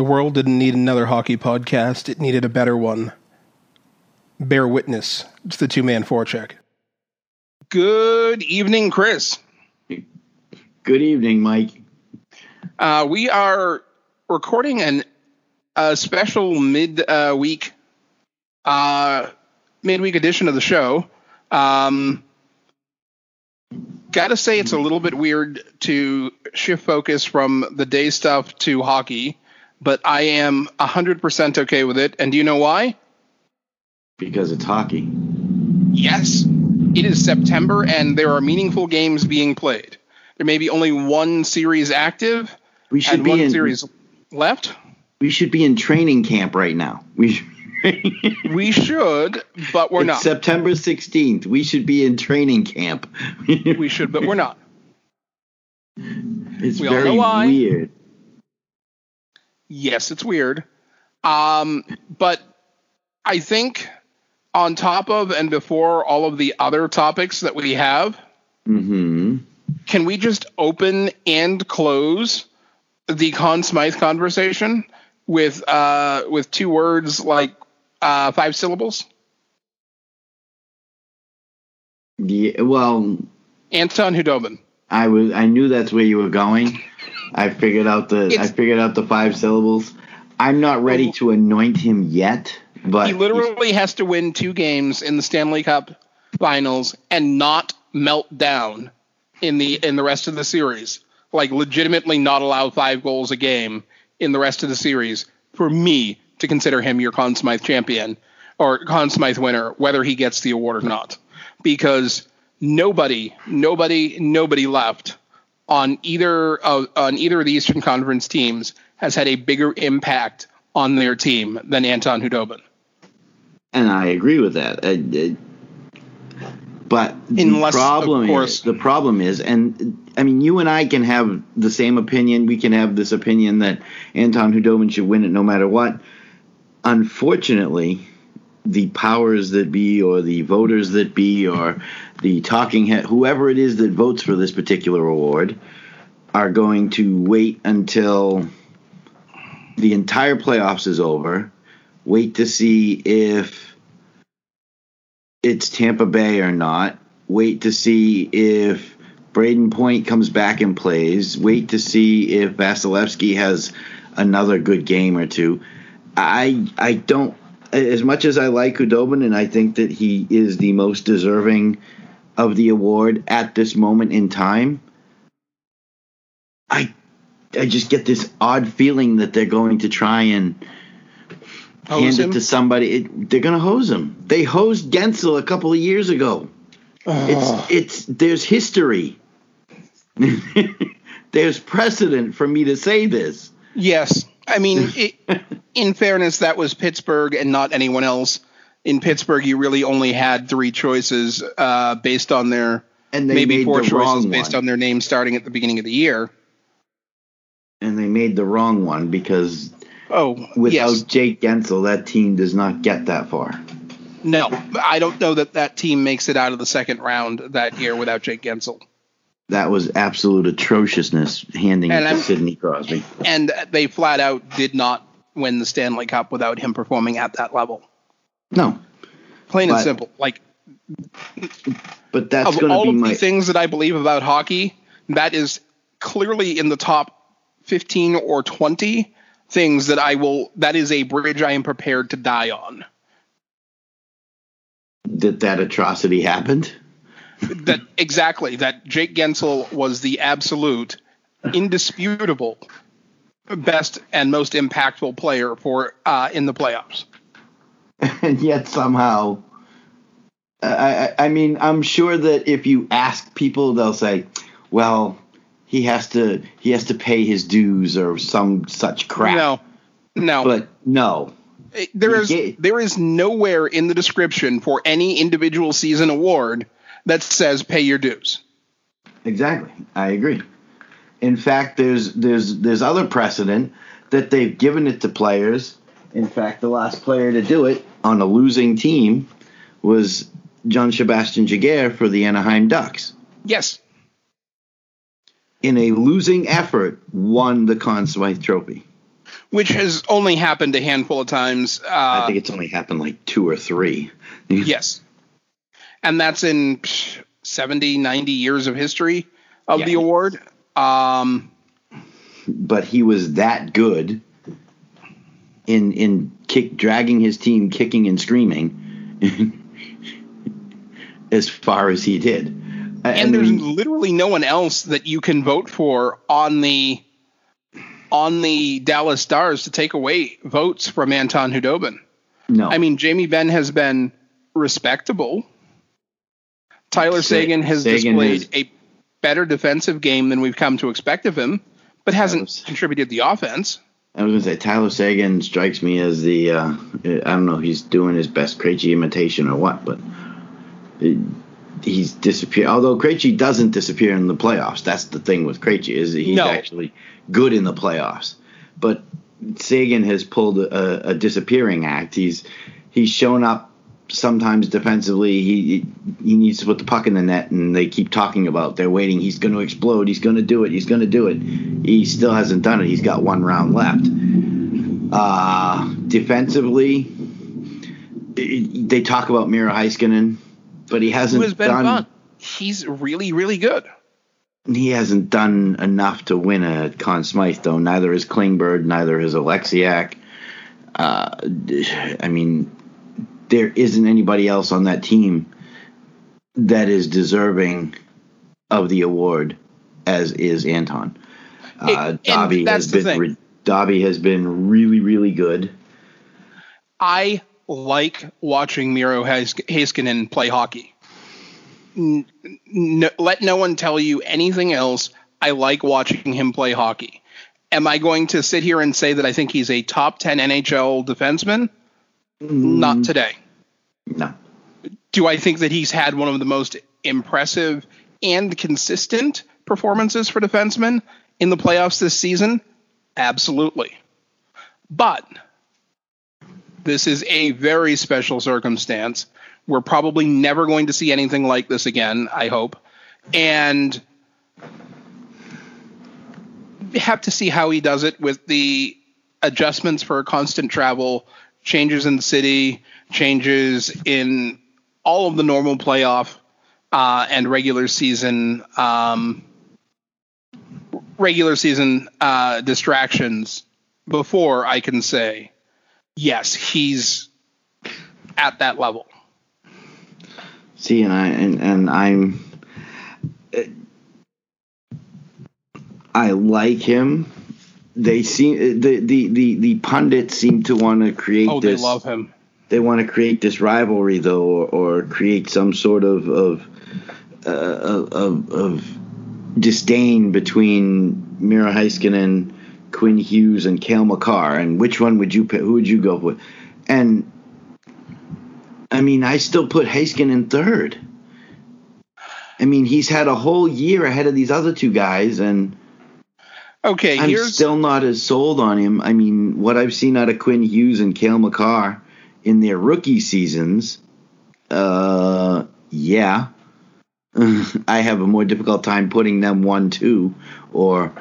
The world didn't need another hockey podcast, it needed a better one. Bear witness to the two man forecheck. Good evening, Chris. Good evening, Mike. Uh, we are recording an a special mid uh, week uh, midweek edition of the show. Um, gotta say, it's a little bit weird to shift focus from the day stuff to hockey, but I am 100% okay with it. And do you know why? Because it's hockey. Yes. It is September, and there are meaningful games being played. There may be only one series active We should and be one in series left. we should be in training camp right now. We should, We should, but we're it's not. September 16th. We should be in training camp. We should, but we're not. it's we very weird. Yes, it's weird. Um, but I think on top of and before all of the other topics that we have, hmm can we just open and close the Conn Smythe conversation with uh, with two words like uh, five syllables? Yeah, well, Anton Khudobin. I was I knew that's where you were going. I figured out the I figured out the five syllables. I'm not ready to anoint him yet, but he literally has to win two games in the Stanley Cup Finals and not melt down in the in the rest of the series. Like legitimately not allow five goals a game in the rest of the series for me to consider him your Conn Smythe champion or Conn Smythe winner, whether he gets the award or not. Because nobody, nobody, nobody left on either of on either of the Eastern Conference teams has had a bigger impact on their team than Anton Khudobin. and I agree with that. I- I- but Unless, the of problem course- is the problem is, and I mean, you and I can have the same opinion. We can have this opinion that Anton Khudobin should win it no matter what. Unfortunately, the powers that be, or the voters that be, or the talking head, whoever it is that votes for this particular award, are going to wait until the entire playoffs is over. Wait to see if it's Tampa Bay or not. Wait to see if Brayden Point comes back and plays. Wait to see if Vasilevskiy has another good game or two. I I don't as much as I like Khudobin and I think that he is the most deserving of the award at this moment in time. I I just get this odd feeling that they're going to try and Hose hand him? it to somebody. It, they're going to hose him. They hosed Guentzel a couple of years ago. It's it's there's history. there's precedent for me to say this. Yes. I mean, it, in fairness, that was Pittsburgh and not anyone else. In Pittsburgh, you really only had three choices uh, based on their And they maybe four choices based on their name starting at the beginning of the year. and they made the wrong one because Oh, without yes. Jake Guentzel, that team does not get that far. No, I don't know that that team makes it out of the second round that year without Jake Guentzel. That was absolute atrociousness handing And it I'm- to Sidney Crosby. And they flat out did not win the Stanley Cup without him performing at that level. No, Plain and simple. Like but that's of all be of my the things that I believe about hockey, that is clearly in the top 15 or 20 things that I will that is a bridge I am prepared to die on. that that atrocity happened. that exactly that Jake Gensel was the absolute indisputable best and most impactful player for uh, in the playoffs. And yet somehow I, I I mean I'm sure that if you ask people they'll say well he has to he has to pay his dues or some such crap No. No. but no eh, there he is there is nowhere in the description for any individual season award that says pay your dues. exactly I agree in fact there's there's there's other precedent that they've given it to players in fact the last player to do it on a losing team was Jean-Sebastien Giguere for the Anaheim Ducks Yes. in a losing effort, won the Conn Smythe Trophy. which has only happened a handful of times. Uh, I think it's only happened like two or three. yes. And that's in psh, 70, 90 years of history of Yeah. the award. Um, but he was that good in in kick dragging his team kicking and screaming as far as he did. I and there's literally no one else that you can vote for on the on the Dallas Stars to take away votes from Anton Khudobin. no, I mean, Jamie Benn has been respectable. Tyler Seguin has Seguin displayed is- a better defensive game than we've come to expect of him, but hasn't was- contributed the offense. I was gonna say Tyler Seguin strikes me as the uh, I don't know he's doing his best Krejci imitation or what, but it, he's disappeared. Although Krejci doesn't disappear in the playoffs, that's the thing with Krejci is that he's No. actually good in the playoffs. But Seguin has pulled a, a disappearing act. He's he's shown up sometimes defensively. He he needs to put the puck in the net, and they keep talking about they're waiting. He's going to explode. He's going to do it. He's going to do it. He still hasn't done it. He's got one round left. Uh, defensively, it- they talk about Miro Heiskanen, but he hasn't has been done. fun? He's really, really good. He hasn't done enough to win a Conn Smythe, though. Neither is Klingberg, neither is Oleksiak. Uh, I mean, there isn't anybody else on that team that is deserving of the award as is Anton. Uh, It- Dobby has been re- Dobby has been really, really good. I like watching Miro Has- Heiskanen play hockey. N- n- let no one tell you anything else. I like watching him play hockey. Am I going to sit here and say that I think he's a top 10 NHL defenseman? Not today. No, Do I think that he's had one of the most impressive and consistent performances for defensemen in the playoffs this season? Absolutely. But this is a very special circumstance. We're probably never going to see anything like this again, I hope. And have to see how he does it with the adjustments for constant travel, changes in the city, changes in all of the normal playoff uh, and regular season um, regular season uh, distractions before I can say yes, he's at that level. See, and I and, and I'm I like him. They seem the the the, the pundits seem to want to create Oh, they this. love him. They want to create this rivalry though, or, or create some sort of of, uh, of of disdain between Miro Heiskanen, Quinn Hughes, and Cale Makar. And which one would you pick? Who would you go with? And I mean, I still put Heiskanen third. I mean, he's had a whole year ahead of these other two guys, and Okay, I'm still not as sold on him. I mean, what I've seen out of Quinn Hughes and Cale Makar in their rookie seasons, uh, yeah, I have a more difficult time putting them one two or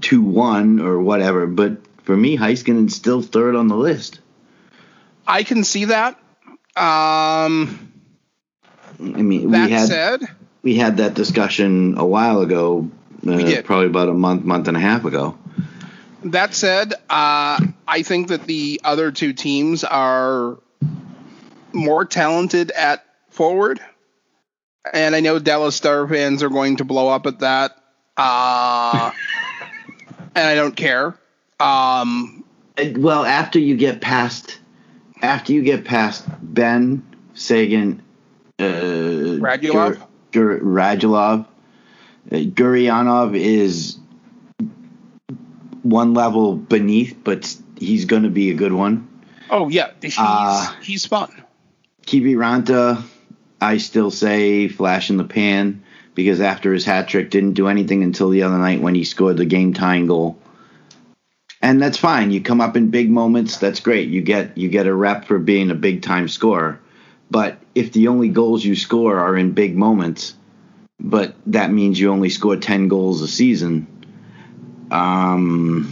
two one or whatever. But for me, Heiskanen's still third on the list. I can see that. Um, I mean, that we had said, we had that discussion a while ago, uh, probably about a month, month and a half ago. That said, uh, I think that the other two teams are more talented at forward, and I know Dallas Star fans are going to blow up at that, uh, and I don't care. Um, Well, after you get past, after you get past Ben Seguin, uh, Radulov? Gur, Gur, Radulov, uh, Guryanov is one level beneath, but he's going to be a good one. oh yeah, he's Uh, he's fun. Kiviranta, I still say flash in the pan because after his hat trick, didn't do anything until the other night when he scored the game tying goal. And that's fine. You come up in big moments. That's great. You get you get a rep for being a big time scorer. But if the only goals you score are in big moments, but that means you only score ten goals a season, um,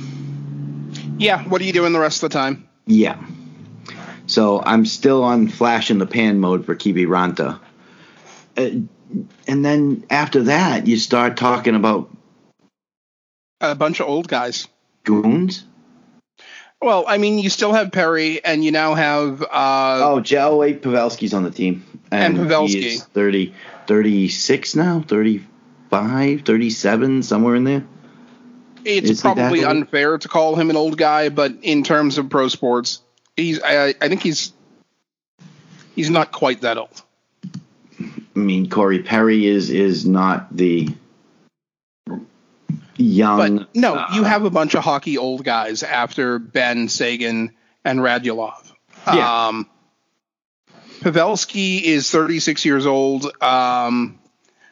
Yeah. What are you doing the rest of the time? Yeah. So I'm still on flash in the pan mode for Kiviranta. Uh, and then after that, you start talking about A bunch of old guys. goons. Well, I mean, you still have Perry, and you now have. Uh, Oh, Joe wait, Pavelski's on the team. And Pavelski. he's 30, 36 now, 35, 37, somewhere in there. It's is probably unfair to call him an old guy, but in terms of pro sports, he's. I, I think he's. He's not quite that old. I mean, Corey Perry is is not the young. But no, uh, you have a bunch of hockey old guys after Ben Seguin and Radulov. Yeah. Um, Pavelski is 36 years old. Um,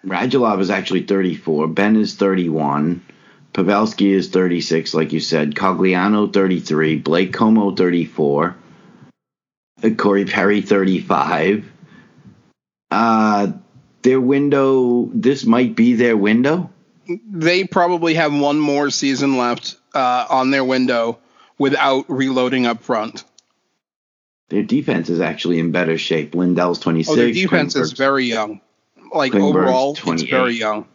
Radulov is actually 34. Ben is 31. Pavelski is 36, like you said. Cogliano 33. Blake Comeau 34. Uh, Corey Perry 35. Uh, their window. This might be their window. they probably have one more season left uh, on their window without reloading up front. Their defense is actually in better shape. Lindell's 26. Oh, their defense is very young. Like Klingberg's overall, it's very young.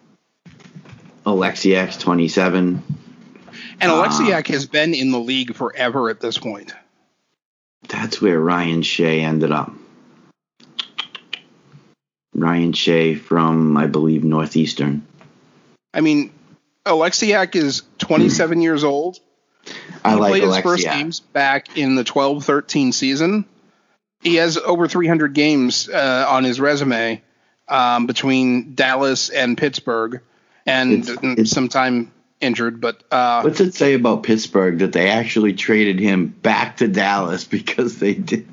Oleksiak's 27. And Ah. Oleksiak has been in the league forever at this point. That's where Ryan Shea ended up. Ryan Shea from, I believe, Northeastern. I mean, Alexiak is 27 years old. I he like played his first games back in the 12-13 season. He has over 300 games uh, on his resume um, between Dallas and Pittsburgh, and It's- it's- some time injured. But uh, What's it say about Pittsburgh that they actually traded him back to Dallas because they did?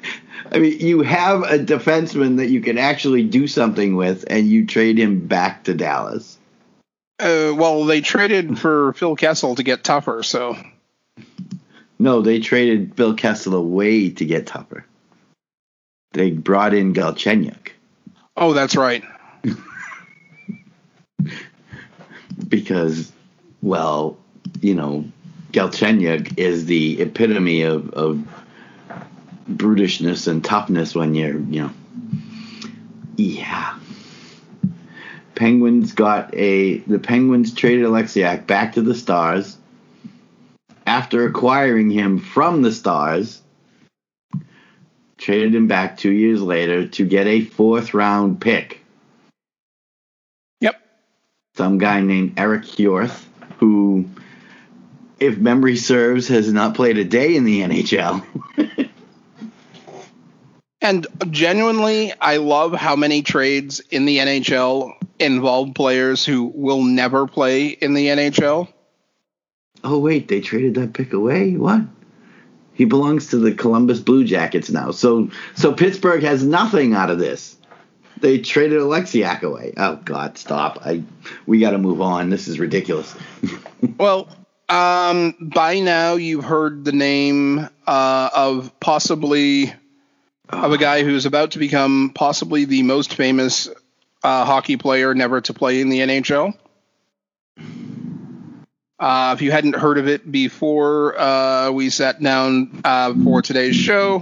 I mean, you have a defenseman that you can actually do something with, and you trade him back to Dallas. uh, well, they traded for Phil Kessel to get tougher. So No, they traded Bill Kessel away to get tougher. They brought in Galchenyuk oh, that's right. Because, well, you know, Galchenyuk is the epitome of, of brutishness and toughness when you're, you know, yeah. Penguins got a the Penguins traded Oleksiak back to the Stars after acquiring him from the Stars. Traded him back two years later to get a fourth round pick. Some guy named Eric Hjorth, who, if memory serves, has not played a day in the NHL. And genuinely, I love how many trades in the NHL involve players who will never play in the NHL. oh wait, they traded that pick away. What? He belongs to the Columbus Blue Jackets now. So so Pittsburgh has nothing out of this. They traded Oleksiak away. Oh God, stop! I we got to move on. This is ridiculous. Well, um, by now you've heard the name uh, of possibly of a guy who's about to become possibly the most famous uh, hockey player never to play in the NHL. Uh, if you hadn't heard of it before uh, we sat down uh, for today's show,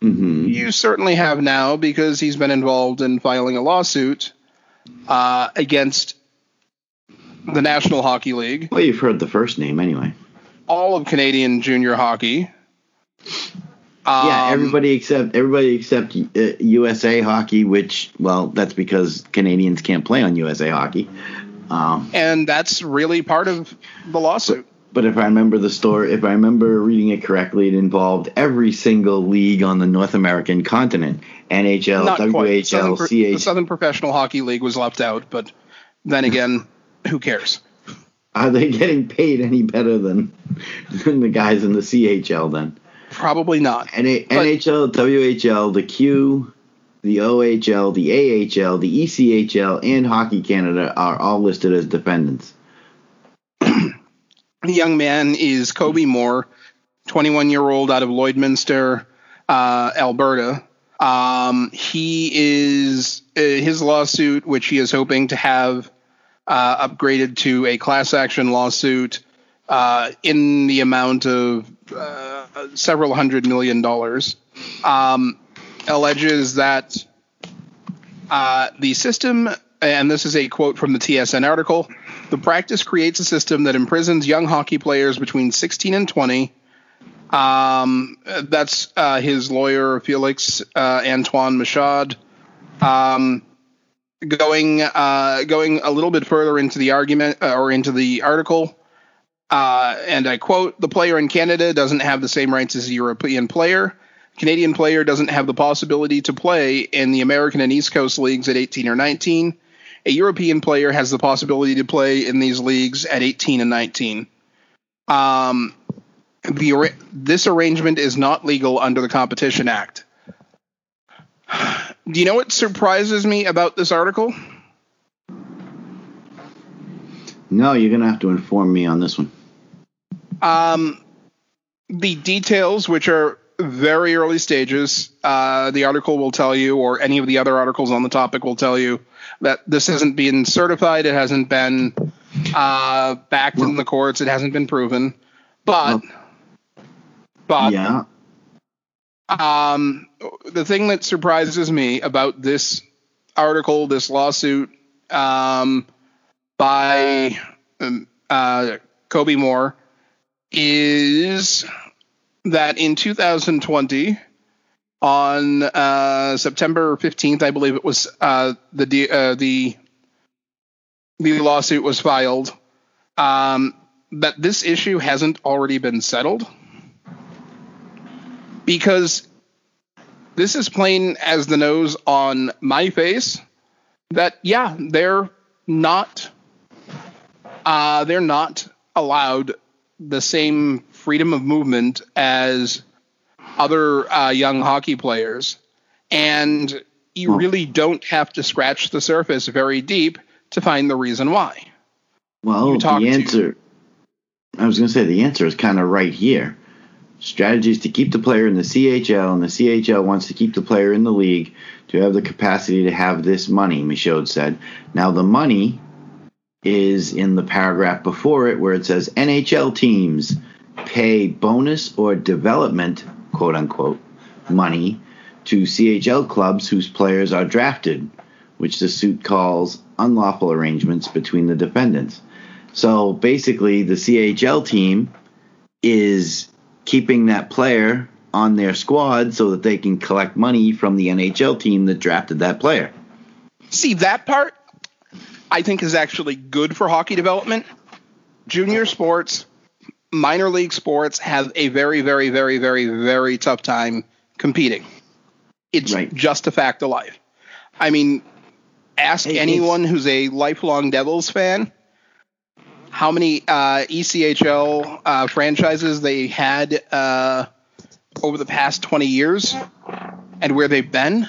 hmm you certainly have now because he's been involved in filing a lawsuit uh, against the National Hockey League, Well, you've heard the first name anyway. all of Canadian junior hockey. yeah, Um, everybody except everybody except uh, USA Hockey, which well, that's because Canadians can't play on USA Hockey. Um, and that's really part of the lawsuit. But if I remember the story, if I remember reading it correctly, it involved every single league on the North American continent: NHL, Not quite. The WHL, Southern, Pro- the Southern Professional Hockey League was left out, but then again, who cares? Are they getting paid any better than than the guys in the CHL? Then Probably not. NA- But- NHL, WHL, the Q, the OHL, the AHL, the ECHL, and Hockey Canada are all listed as defendants. The young man is Kobe Mohr, 21 year old out of Lloydminster, uh, Alberta. Um, he is uh, his lawsuit, which he is hoping to have uh, upgraded to a class action lawsuit, uh, in the amount of uh, several hundred million dollars, um, alleges that uh, the system, and this is a quote from the TSN article, the practice creates a system that imprisons young hockey players between 16 and 20. Um, that's uh, his lawyer, Felix uh, Antoine Michaud. Um, going uh, going a little bit further into the argument uh, or into the article, uh, and I quote: "The player in Canada doesn't have the same rights as a European player. Canadian player doesn't have the possibility to play in the American and East Coast leagues at 18 or 19. A European player has the possibility to play in these leagues at 18 and 19. Um, the this arrangement is not legal under the Competition Act." Do you know what surprises me about this article? No, you're gonna have to inform me on this one. Um, the details, which are very early stages, uh, the article will tell you, or any of the other articles on the topic will tell you that this hasn't been certified, it hasn't been uh, backed well, in the courts, it hasn't been proven. But, well, but yeah, um, the thing that surprises me about this article, this lawsuit um, by um, uh, Kobe Mohr, is that in 2020, on uh, September 15th, I believe it was uh, the uh, the the lawsuit was filed. Um, that this issue hasn't already been settled because this is plain as the nose on my face that yeah they're not uh, they're not allowed the same freedom of movement as other uh, young hockey players and you really don't have to scratch the surface very deep to find the reason why well the answer to. i was going to say the answer is kind of right here strategies to keep the player in the CHL, and the CHL wants to keep the player in the league to have the capacity to have this money, Michaud said. Now, the money is in the paragraph before it where it says NHL teams pay bonus or development, quote unquote, money to CHL clubs whose players are drafted, which the suit calls unlawful arrangements between the defendants. So basically, the CHL team is keeping that player on their squad so that they can collect money from the NHL team that drafted that player. See, that part I think is actually good for hockey development. Junior sports, minor league sports have a very, very, very, very, very tough time competing. It's right. just a fact of life. I mean, ask hey, anyone who's a lifelong Devils fan how many uh, ECHL uh, franchises they had uh, over the past 20 years and where they've been.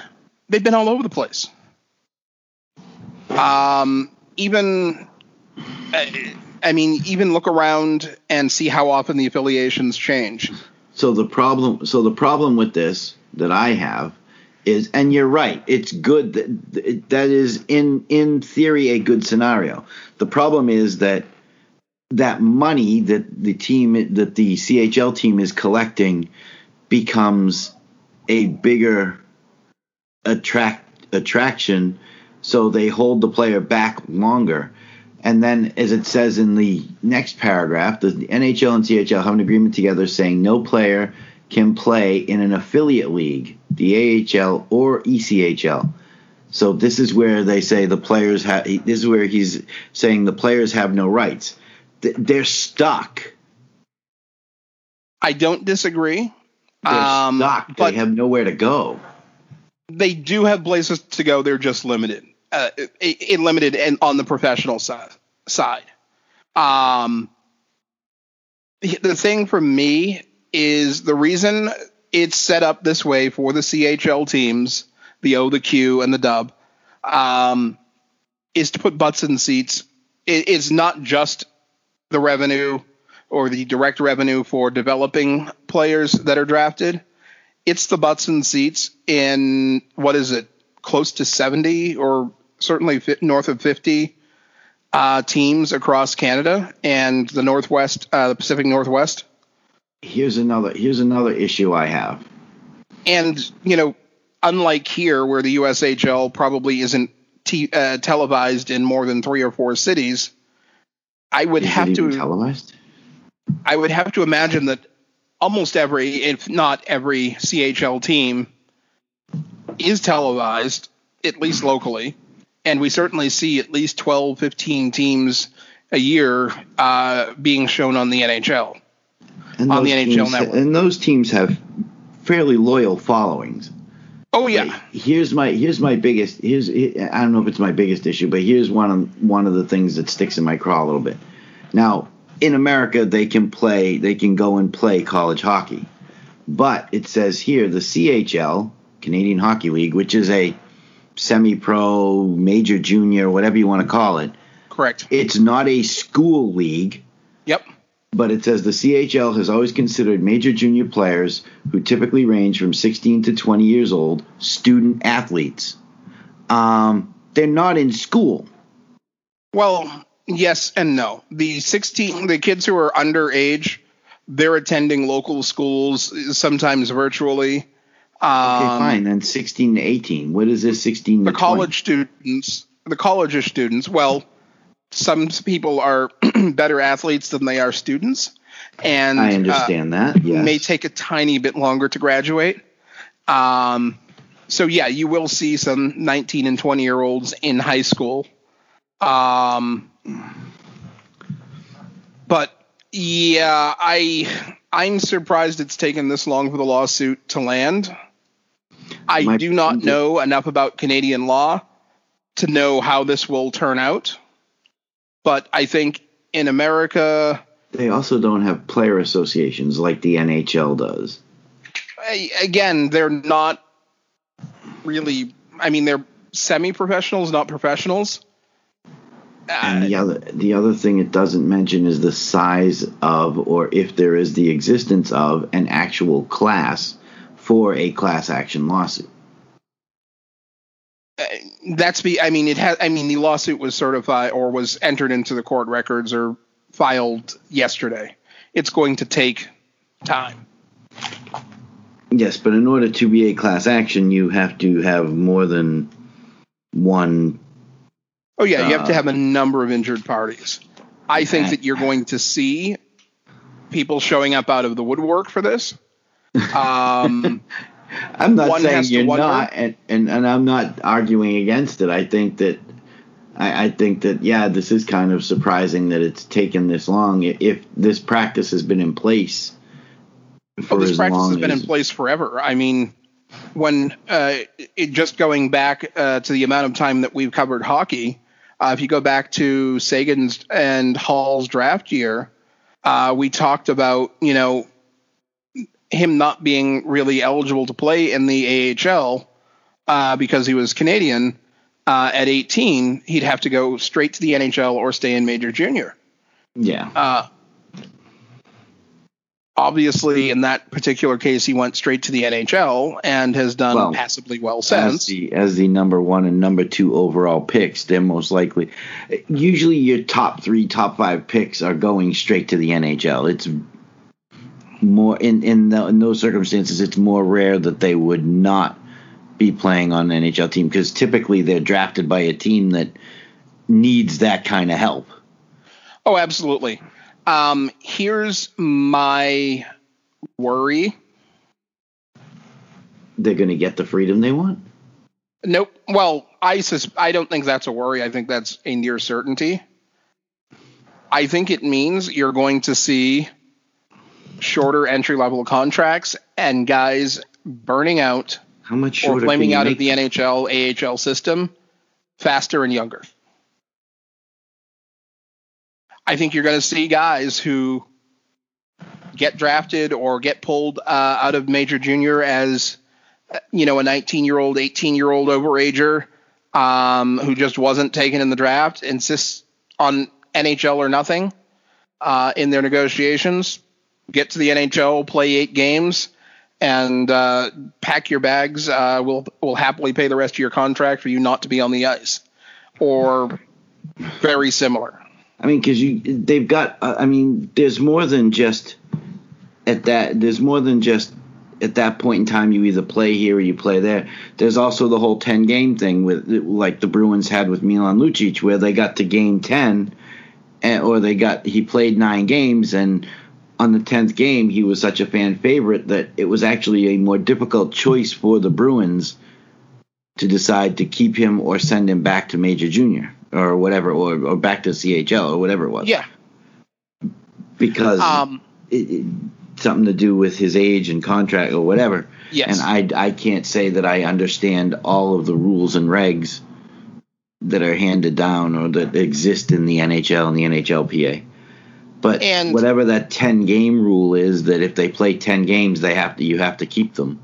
They've been all over the place. Um, even, I mean, even look around and see how often the affiliations change. So the problem, so the problem with this that I have is, and you're right, it's good that that is in in theory a good scenario. The problem is that that money that the team that the CHL team is collecting becomes a bigger attract attraction so they hold the player back longer and then as it says in the next paragraph the NHL and CHL have an agreement together saying no player can play in an affiliate league the AHL or ECHL so this is where they say the players have this is where he's saying the players have no rights they're stuck. I don't disagree. They're um, stuck. They have nowhere to go. They do have places to go. They're just limited. Uh, it, limited and on the professional side. Side. Um, the thing for me is the reason it's set up this way for the CHL teams, the O, the Q, and the Dub, um, is to put butts in seats. It, it's not just the revenue or the direct revenue for developing players that are drafted. It's the butts and seats in what is it, close to 70 or certainly north of 50 uh, teams across Canada and the Northwest, uh, the Pacific Northwest. Here's another here's another issue I have. And you know, unlike here, where the USHL probably isn't t- uh, televised in more than three or four cities, I would Is have to. televised? I would have to imagine that almost every, if not every, CHL team is televised, at least locally. And we certainly see at least 12, 15 teams a year uh, being shown on the NHL. And On the NHL teams- network. And those teams have fairly loyal followings. Oh, yeah. But here's my here's my biggest here's I don't know if it's my biggest issue, but here's one of one of the things that sticks in my craw a little bit. Now, in America, they can play they can go and play college hockey, but it says here the CHL Canadian Hockey League, which is a semi-pro, major, junior, whatever you want to call it. Correct. It's not a school league Yep. but it says the CHL has always considered major junior players who typically range from 16 to 20 years old student athletes. Um, they're not in school. Well, yes and no. The 16, the kids who are underage, they're attending local schools, sometimes virtually. Okay, Um, fine. Then 16 to 18. What is this 16 to the 20? college students, the college students, well, some people are better athletes than they are students, and I uh, understand that. Yes. may take a tiny bit longer to graduate. Um, so yeah, you will see some 19 and 20 year olds in high school. Um, but yeah, I I'm surprised it's taken this long for the lawsuit to land. I My- do not know enough about Canadian law to know how this will turn out. But I think in America, they also don't have player associations like the NHL does. Again, they're not really. I mean, they're semi-professionals, not professionals. And Uh, the other the other thing it doesn't mention is the size of or if there is the existence of an actual class for a class action lawsuit. that's be. I mean, it has. I mean, the lawsuit was certified or was entered into the court records or filed yesterday. It's going to take time. Yes, but in order to be a class action, you have to have more than one. Oh yeah, you have to Uh, have a number of injured parties. I think that you're going to see people showing up out of the woodwork for this. Um, I'm not One saying you're not, and, and and I'm not arguing against it. I think that. I, I think that yeah, this is kind of surprising that it's taken this long. If this practice has been in place for Oh, this as practice has been in place forever. I mean, when uh, it, just going back uh, to the amount of time that we've covered hockey, uh, if you go back to Seguin's and Hall's draft year, uh, we talked about you know him not being really eligible to play in the AHL uh, because he was Canadian. Uh, at 18, he'd have to go straight to the NHL or stay in Major Junior. yeah. Obviously, in that particular case, he went straight to the NHL and has done Well, passably well as since. the as the number one and number two overall picks, they're most likely. Usually, your top three, top five picks are going straight to the NHL. It's more in in, the, in those circumstances. It's more rare that they would not be playing on an NHL team because typically they're drafted by a team that needs that kind of help. Oh, absolutely. Um, here's my worry. They're going to get the freedom they want. Nope. Well, I sus- I don't think that's a worry. I think that's a near certainty. I think it means you're going to see shorter entry level contracts and guys burning out How much or shorter? flaming out of the NHL, AHL system faster and younger. I think you're going to see guys who get drafted or get pulled uh, out of major junior as uh, you know a 19 year old, 18 year old overager um, who just wasn't taken in the draft, insists on NHL or nothing uh, in their negotiations. Get to the NHL, play eight games, and uh, pack your bags. Uh, we'll we'll happily pay the rest of your contract for you not to be on the ice. Or very similar. I mean, because you they've got. Uh, I mean, there's more than just at that. There's more than just at that point in time. You either play here or you play there. There's also the whole ten game thing with like the Bruins had with Milan Lucic, where they got to game ten, and, or they got he played nine games and. On the tenth game, he was such a fan favorite that it was actually a more difficult choice for the Bruins to decide to keep him or send him back to Major Junior or whatever, or, or back to CHL or whatever it was. Yeah. Because Um, it, it, something to do with his age and contract or whatever. Yes. And I, I can't say that I understand all of the rules and regs that are handed down or that exist in the NHL and the NHLPA. But And- whatever that 10 game rule is that if they play 10 games they have to you have to keep them.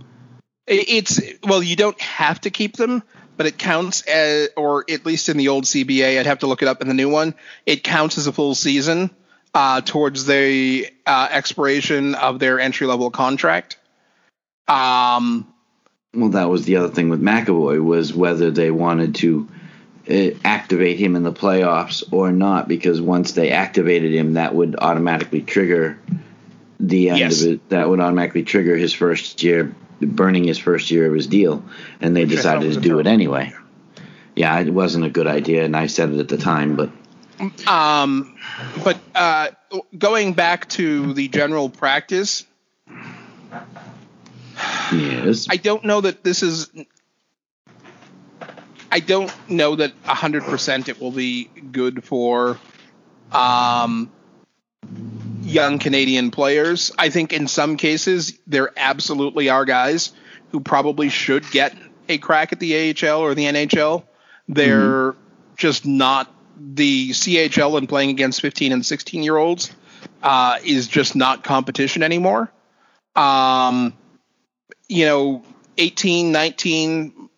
It's well, you don't have to keep them, but it counts as, or at least in the old CBA, I'd have to look it up in the new one. It counts as a full season uh, towards the uh, expiration of their entry level contract. Um, Well, that was the other thing with McAvoy was whether they wanted to uh, activate him in the playoffs or not, because once they activated him, that would automatically trigger the end Yes. of it. That would automatically trigger his first year, burning his first year of his deal, and they Which decided to do it anyway. Yeah, it wasn't a good idea, and I said it at the time, but um, but uh, going back to the general practice, yes, I don't know that this is. I don't know that hundred percent it will be good for um, young Canadian players. I think in some cases there absolutely are guys who probably should get a crack at the AHL or the NHL. They're just not the CHL and playing against 15 and 16 year olds uh, is just not competition anymore. Um, you know, 18, 19,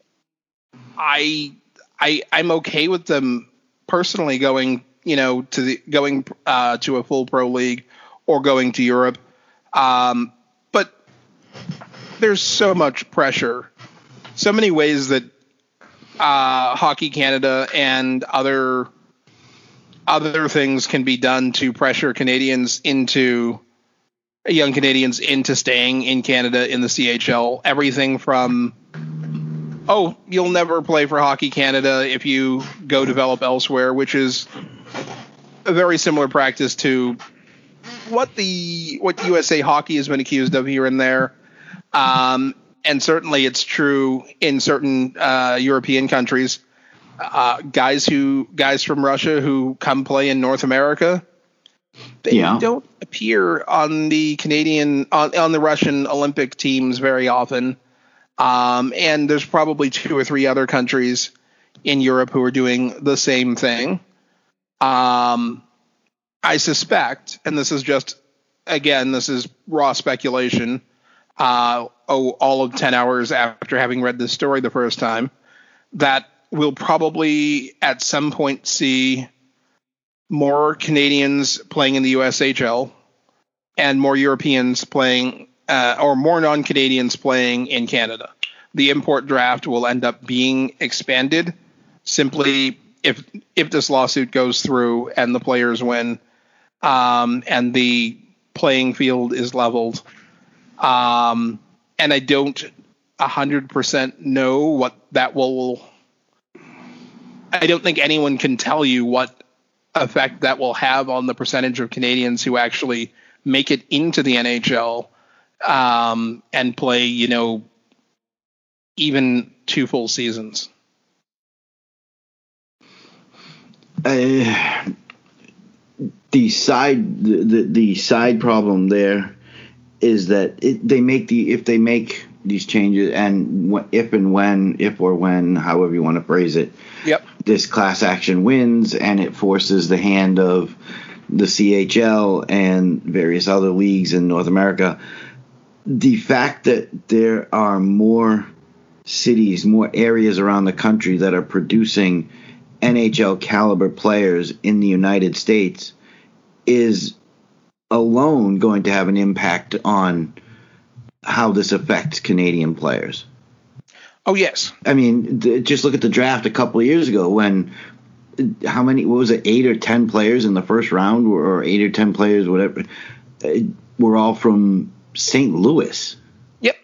I, I, I'm okay with them personally going, you know, to the going uh, to a full pro league or going to Europe. Um, but there's so much pressure, so many ways that uh, Hockey Canada and other other things can be done to pressure Canadians into young Canadians into staying in Canada in the CHL. Everything from oh, you'll never play for Hockey Canada if you go develop elsewhere, which is a very similar practice to what the what USA Hockey has been accused of here and there. Um, and certainly it's true in certain uh, European countries. Uh, guys who guys from Russia who come play in North America, they Yeah. don't appear on the Canadian on, on the Russian Olympic teams very often. Um, and there's probably two or three other countries in Europe who are doing the same thing. Um, I suspect, and this is just again, this is raw speculation. Uh, oh, all of ten hours after having read this story the first time, that we'll probably at some point see more Canadians playing in the USHL and more Europeans playing, uh, or more non-Canadians playing in Canada. The import draft will end up being expanded simply if if this lawsuit goes through and the players win, um, and the playing field is leveled. Um, and I don't hundred percent know what that will. I don't think anyone can tell you what effect that will have on the percentage of Canadians who actually make it into the NHL um, and play, you know, even two full seasons. Uh, the side the, the the side problem there is that it, they make the if they make these changes and if and when if or when however you want to phrase it Yep. this class action wins and it forces the hand of the CHL and various other leagues in North America the fact that there are more cities more areas around the country that are producing NHL caliber players in the United States is alone going to have an impact on how this affects Canadian players. Oh yes. I mean, th- just look at the draft a couple of years ago when how many? What was it? Eight or ten players in the first round, or eight or ten players, whatever. Uh, were all from St. Louis. Yep,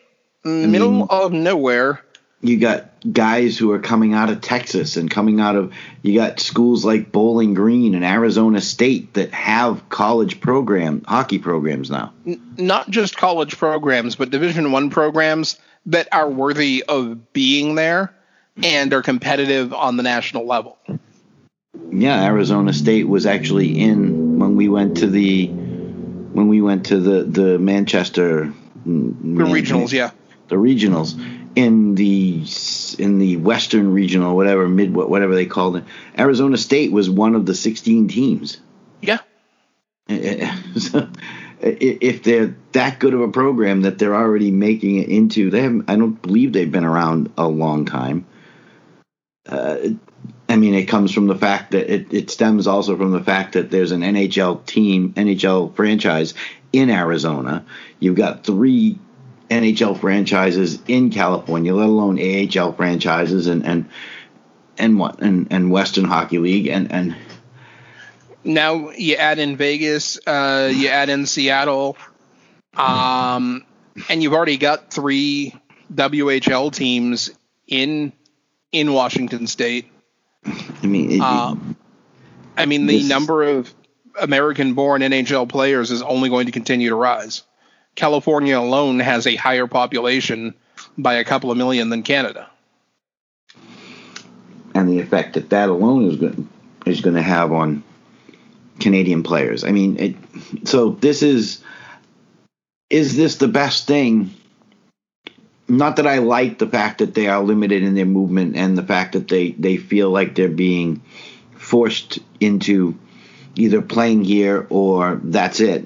middle mean, of nowhere. You got guys who are coming out of Texas and coming out of. You got schools like Bowling Green and Arizona State that have college program hockey programs now. Not just college programs, but Division One programs that are worthy of being there and are competitive on the national level. Yeah, Arizona State was actually in when we went to the when we went to the the Manchester mm, the Man- regionals, yeah, the regionals in the in the Western regional, whatever mid whatever they called it. Arizona State was one of the 16 teams. Yeah. Eh, eh, eh, so, if they're that good of a program that they're already making it into, they have I don't believe they've been around a long time. Uh, I mean, it comes from the fact that it, it stems also from the fact that there's an NHL team, NHL franchise in Arizona. You've got three NHL franchises in California, let alone AHL franchises and and and what and, and Western Hockey League and and now you add in Vegas, uh, you add in Seattle, um, and you've already got three WHL teams in in Washington State. I mean, it, um, I mean the number of American-born NHL players is only going to continue to rise. California alone has a higher population by a couple of million than Canada. And the effect that that alone is going is going to have on Canadian players. I mean, it, so this is is this the best thing not that I like the fact that they are limited in their movement and the fact that they, they feel like they're being forced into either playing here or that's it.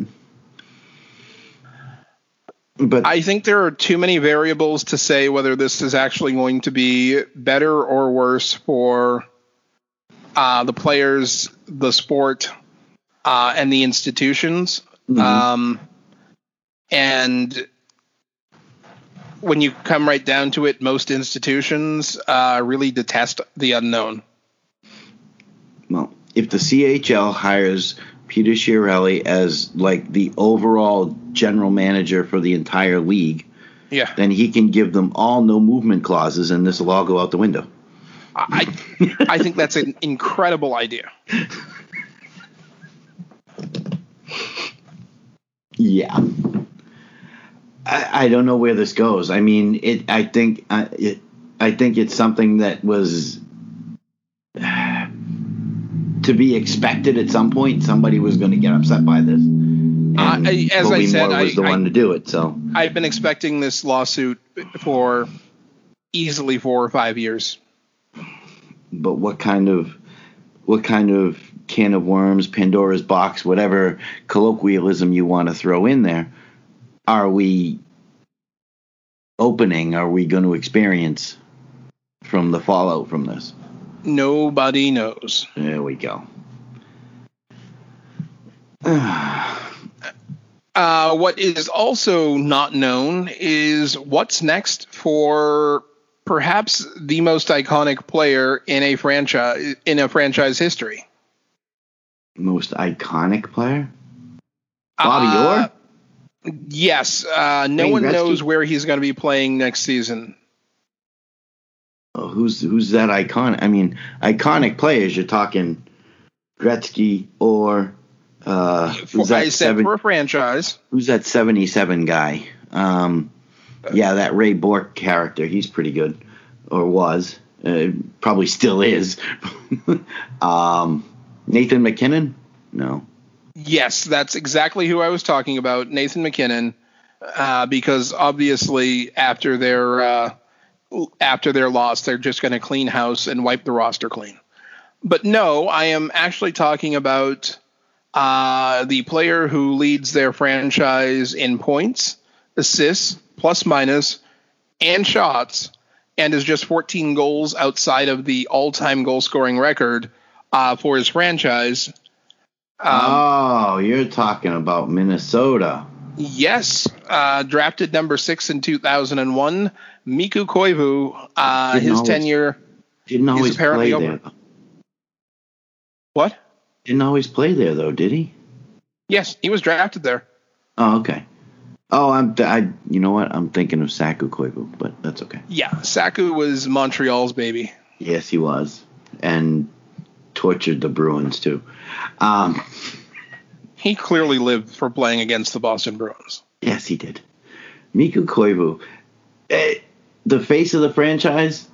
But I think there are too many variables to say whether this is actually going to be better or worse for uh, the players, the sport, uh, and the institutions. Mm-hmm. Um, and when you come right down to it, most institutions uh, really detest the unknown. Well, if the CHL hires Peter Chiarelli as like the overall general manager for the entire league, yeah, then he can give them all no movement clauses, and this will all go out the window. I I think that's an incredible idea. Yeah. I, I, don't know where this goes. I mean, it. I think uh, it. I think it's something that was to be expected at some point. Somebody was going to get upset by this. And uh, as I said, Mohr was I, the one to do it. So I've been expecting this lawsuit for easily four or five years. But what kind of what kind of can of worms, Pandora's box, whatever colloquialism you want to throw in there? are we opening are we going to experience from the fallout from this? Nobody knows. There we go. uh, what is also not known is what's next for perhaps the most iconic player in a franchise in a franchise history. Most iconic player? Bobby uh, Orr? Yes, uh, no one Gretzky? knows where he's going to be playing next season. Oh, who's who's that iconic? I mean, iconic players. You're talking Gretzky or uh, who's that I said seven, for a franchise. Who's that 77 guy? Um, yeah, that Ray Bourque character. He's pretty good, or was. Uh, probably still is. um, Nathan MacKinnon? No. Yes, that's exactly who I was talking about, Nathan MacKinnon, uh, because obviously after their uh, after their loss, they're just going to clean house and wipe the roster clean. But no, I am actually talking about uh, the player who leads their franchise in points, assists, plus minus, and shots, and is just 14 goals outside of the all-time goal scoring record uh, for his franchise um, oh, you're talking about Minnesota. Yes, uh, drafted number six in 2001. Mikko Koivu, uh, his always, tenure didn't always is apparently over. There. What? Didn't always play there though, did he? Yes, he was drafted there. Oh, okay. Oh, I'm. I. You know what? I'm thinking of Saku Koivu, but that's okay. Yeah, Saku was Montreal's baby. Yes, he was, and tortured the Bruins too. Um, He clearly lived for playing against the Boston Bruins. yes, he did. Mikko Koivu, eh, the face of the franchise,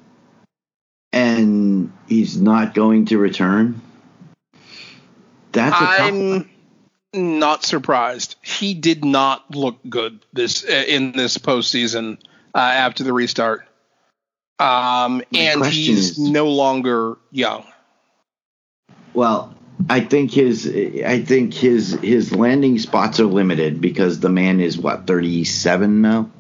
and he's not going to return. That's a. I'm not surprised. He did not look good this uh, in this postseason uh, after the restart. Um, and he's is- no longer young. Well, I think his I think his his landing spots are limited because the man is what 37 now.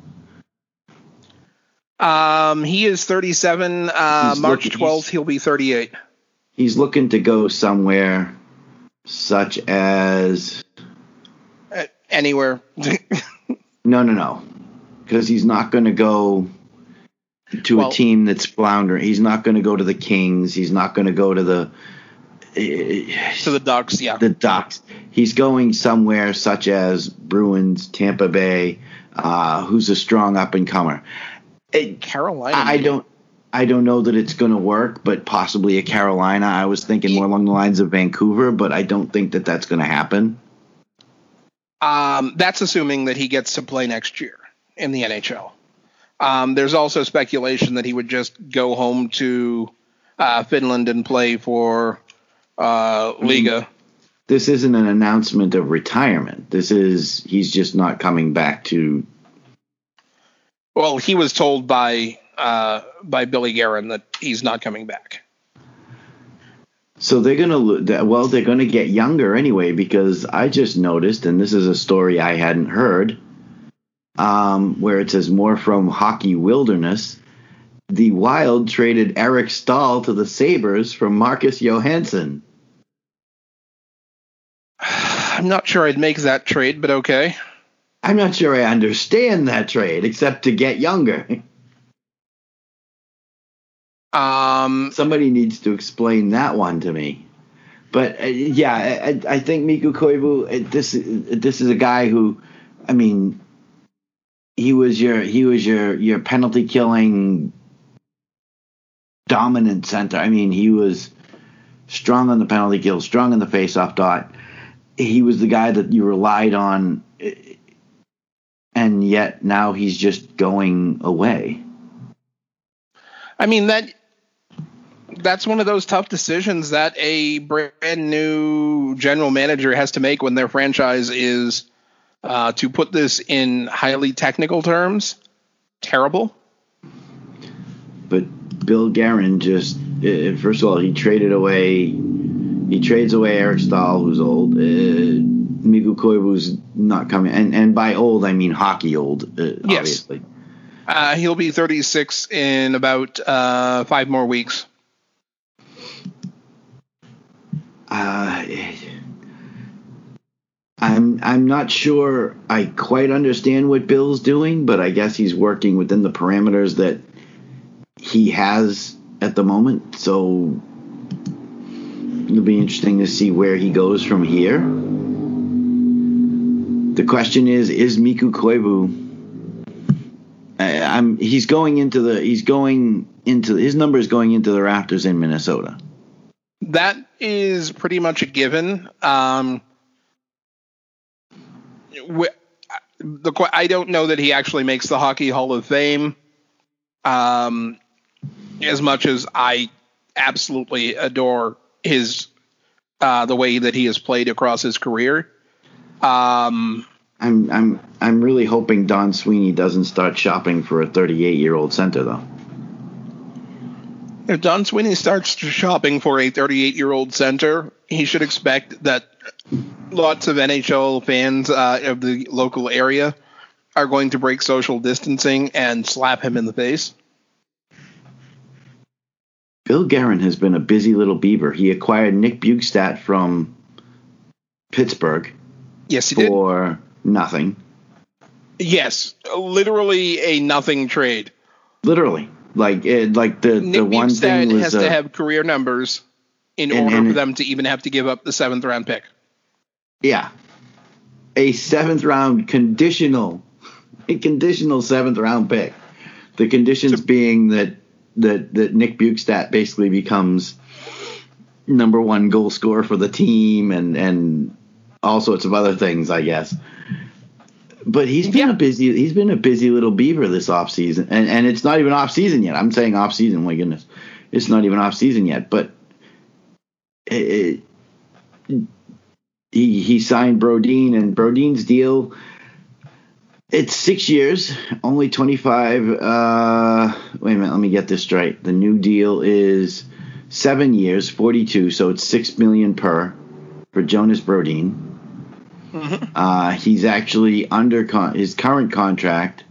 Um, he is 37. Uh, March looking- 12th, he'll be 38. He's looking to go somewhere such as Uh, anywhere. no no no because he's not going to go to Well- a team that's floundering. He's not going to go to the Kings. He's not going to go to the eh, to the Ducks, yeah. the Ducks. He's going somewhere such as Bruins, Tampa Bay, uh, who's a strong up and comer. It, Carolina. I, I don't. I don't know that it's going to work, but possibly a Carolina. I was thinking more along the lines of Vancouver, but I don't think that that's going to happen. Um, that's assuming that he gets to play next year in the NHL. Um, there's also speculation that he would just go home to uh, Finland and play for uh, Liiga. This isn't an announcement of retirement. This is he's just not coming back to. Well, he was told by uh, by Billy Guerin that he's not coming back. So they're going to well, they're to get younger anyway because I just noticed, and this is a story I hadn't heard, um, where it says more from Hockey Wilderness. The Wild traded Eric Staal to the Sabres from Marcus Johansson. I'm not sure I'd make that trade, but okay. I'm not sure I understand that trade, except to get younger. Um, Somebody needs to explain that one to me. But uh, yeah, I, I- think Mikko Koivu. uh, This this is a guy who, I mean, he was your he was your your penalty killing dominant center. I mean, he was strong on the penalty kill, strong in the face-off dot. He was the guy that you relied on, uh, and yet now he's just going away. I mean that that's one of those tough decisions that a brand new general manager has to make when their franchise is uh, to put this in highly technical terms terrible. but Bill Guerin just uh, first of all he traded away he trades away Eric Staal who's old uh, Mikko Koivu's not coming and and by old I mean hockey old uh, Yes. obviously Uh, he'll be 36 in about uh, five more weeks. uh, I'm I'm not sure I quite understand what Bill's doing but I guess he's working within the parameters that he has at the moment so it'll be interesting to see where he goes from here. The question is: Is Mikko Koivu? I- I'm. He's going into the. He's going into his number is going into the rafters in Minnesota. That is pretty much a given. Um, wh- the I don't know that he actually makes the Hockey Hall of Fame. Um, as much as I absolutely adore his uh, the way that he has played across his career. Um, I'm. I'm. I'm really hoping Don Sweeney doesn't start shopping for a 38 year old center though. If Don Sweeney starts shopping for a 38 year old center, he should expect that lots of NHL fans uh, of the local area are going to break social distancing and slap him in the face. Bill Guerin has been a busy little beaver. He acquired Nick Bjugstad from Pittsburgh Yes, he did. for nothing. Yes, literally a nothing trade. Literally, like it, like the Nick the one thing was has uh, to have career numbers, in And- order and for them to even have to give up the seventh round pick. Yeah. A seventh round conditional, a conditional seventh round pick. The conditions being that that that Nick Bjugstad basically becomes number one goal scorer for the team and and all sorts of other things, I guess. But he's been Yeah. a busy he's been a busy little beaver this offseason. And and it's not even off season yet. I'm saying off season, my goodness. It's not even off season yet, but it, he he signed Brodin, and Brodin's deal. It's six years, only twenty five. Uh, wait a minute, let me get this straight. The new deal is seven years, forty two. So it's six million per for Jonas Brodin. Uh, he's actually under con- his current contract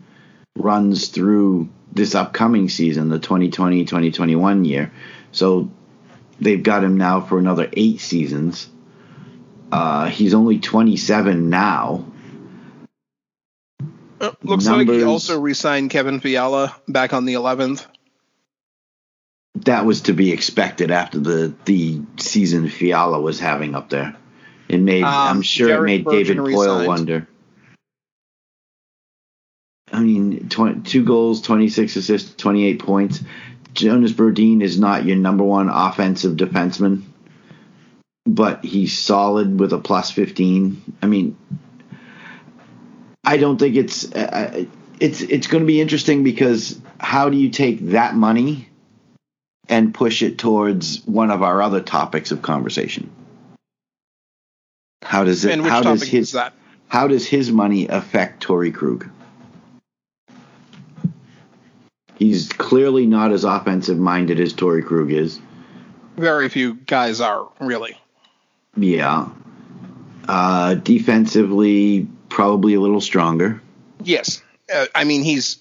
runs through this upcoming season, the 2020-2021 year. So they've got him now for another eight seasons. Uh, he's only 27 now. Uh, looks like he also re-signed Kevin Fiala back on the 11th. That was to be expected after the the season Fiala was having up there. It made Um, I'm sure Jared it made David Bergen Boyle resigned. wonder. I mean, 20, two goals, 26 assists, 28 points. Jonas Brodin is not your number one offensive defenseman, but he's solid with a plus 15. I mean, I don't think it's uh, it's it's going to be interesting because how do you take that money and push it towards one of our other topics of conversation? How does it? How does his is that? how does his money affect Torey Krug? He's clearly not as offensive minded as Torey Krug is. Very few guys are really. Yeah. Uh, defensively, probably a little stronger. Yes, uh, I mean he's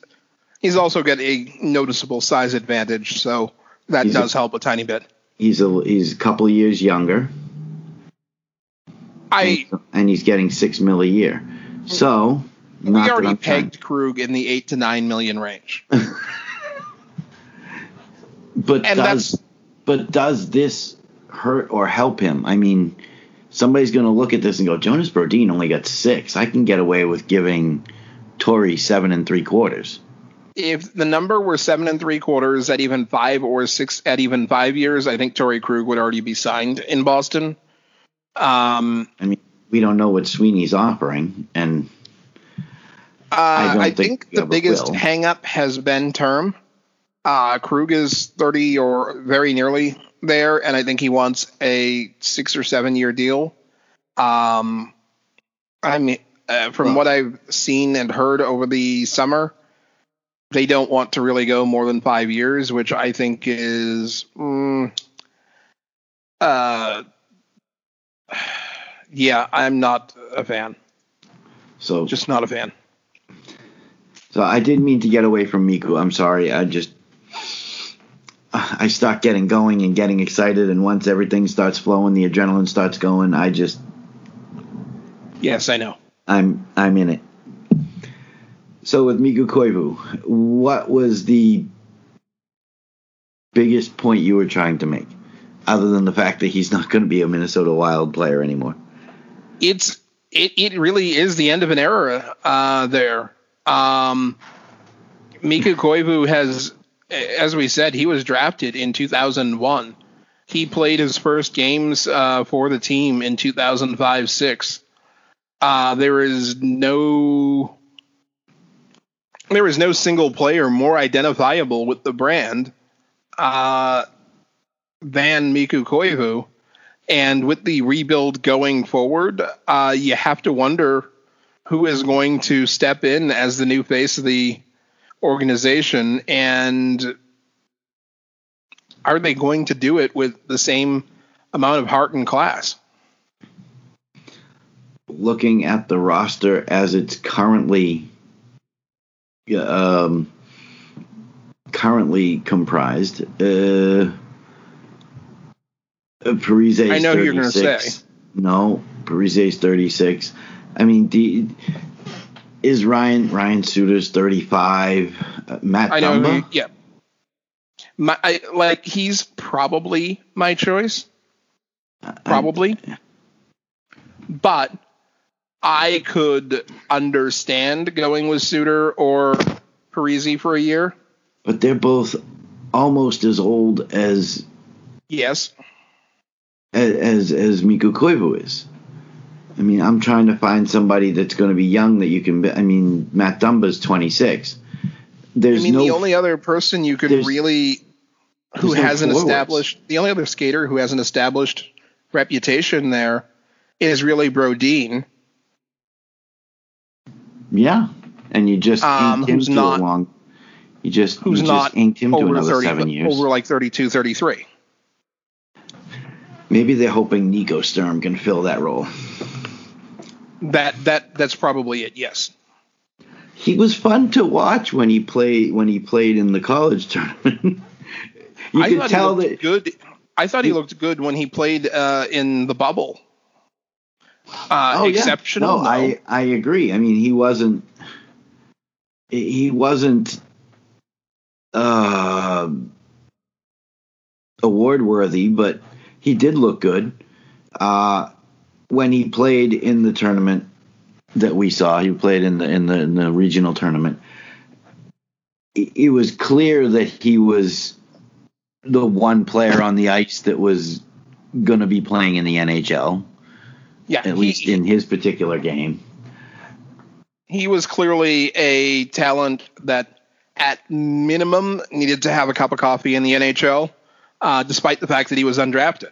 he's also got a noticeable size advantage, so that He's a- does help a tiny bit. He's a he's a couple of years younger, I and he's getting six mil a year. So we already I'm trying- pegged Krug in the eight to nine million range, but and does but does this hurt or help him? I mean, somebody's going to look at this and go, Jonas Brodin only got six. I can get away with giving Torey seven and three quarters. if the number were seven and three quarters at even five or six at even five years, I think Torey Krug would already be signed in Boston. Um, I mean, we don't know what Sweeney's offering, and Uh, don't I, think think, the biggest will. hang up has been term. Uh, Krug is 30 or very nearly there, and I think he wants a six or seven year deal. Um, I mean, uh, from what I've seen and heard over the summer, they don't want to really go more than five years, which I think is, mm, uh, yeah, I'm not a fan. so Just not a fan. so I didn't mean to get away from Mikko. I'm sorry. I just I start getting going and getting excited, and once everything starts flowing, the adrenaline starts going. I just Yes, I know. I'm I'm in it. So with Mikko Koivu, what was the biggest point you were trying to make, other than the fact that he's not going to be a Minnesota Wild player anymore? It's it, it really is the end of an era uh, there. Um, Mikko Koivu has, as we said, he was drafted in 2001. He played his first games uh, for the team in 2005 6. Uh, there is no. There is no single player more identifiable with the brand uh, than Mikko Koivu. And with the rebuild going forward, uh, you have to wonder who is going to step in as the new face of the organization and are they going to do it with the same amount of heart and class? Looking at the roster as it's currently um, currently comprised, uh, Parise I know you're gonna say. No, Parise is 36. I mean, the, is Ryan Ryan Suter's 35? Uh, Matt I know, Dumba? yeah. My, I, like he's probably my choice. probably. but I could understand going with Suter or Parise for a year. But they're both almost as old as Yes. As as Mikko Koivu is. I mean, I'm trying to find somebody that's going to be young that you can. Be, I mean, Matt Dumba's 26. There's I mean, no the only other person you could really who hasn't forwards. established the only other skater who has an established reputation there is really Brodin. yeah, and you just Um, him who's to not- long. You just who's you not inked him to another 30 seven years. over like 32 33 Maybe they're hoping Nico Sturm can fill that role. that that that's probably it yes He was fun to watch when he played when he played in the college tournament. you I could thought tell he looked that good I thought he looked good when he played uh, in the bubble uh, Oh, yeah. exceptional No. I I agree. I mean, he wasn't he wasn't uh, award worthy, but he did look good. Uh, when he played in the tournament that we saw, he played in the in the, in the regional tournament. It, it was clear that he was the one player on the ice that was going to be playing in the NHL, yeah at he- least in his particular game. he was clearly a talent that at minimum needed to have a cup of coffee in the NHL, uh, despite the fact that he was undrafted.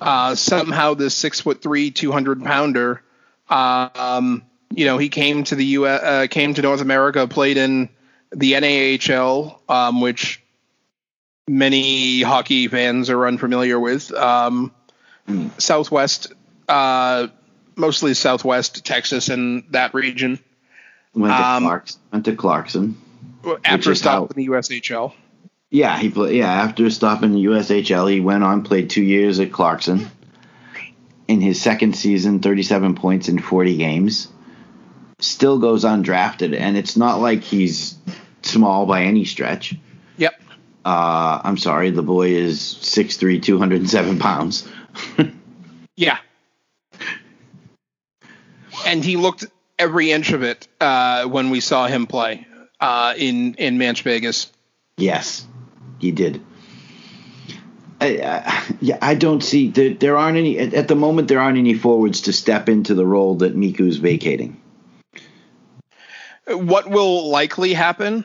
Uh, somehow this six foot three, two hundred pounder, um, you know, he came to the U. Uh, came to North America, played in the NAHL, um, which many hockey fans are unfamiliar with. Um, Southwest, uh, mostly Southwest Texas and that region Went to, Um, Clarks, went to Clarkson. after a stop how- in the USHL. Yeah, he played. Yeah, after stopping the USHL, he went on played two years at Clarkson. In his second season, 37 points in 40 games. Still goes undrafted, and it's not like he's small by any stretch. Yep. Uh, I'm sorry, the boy is 6'3", 207 pounds. Yeah. And he looked every inch of it uh, when we saw him play uh, in in Manch Vegas. Yes, he did. I, I, yeah, I don't see there, there aren't any at, at the moment. There aren't any forwards to step into the role that Mikko's vacating. What will likely happen?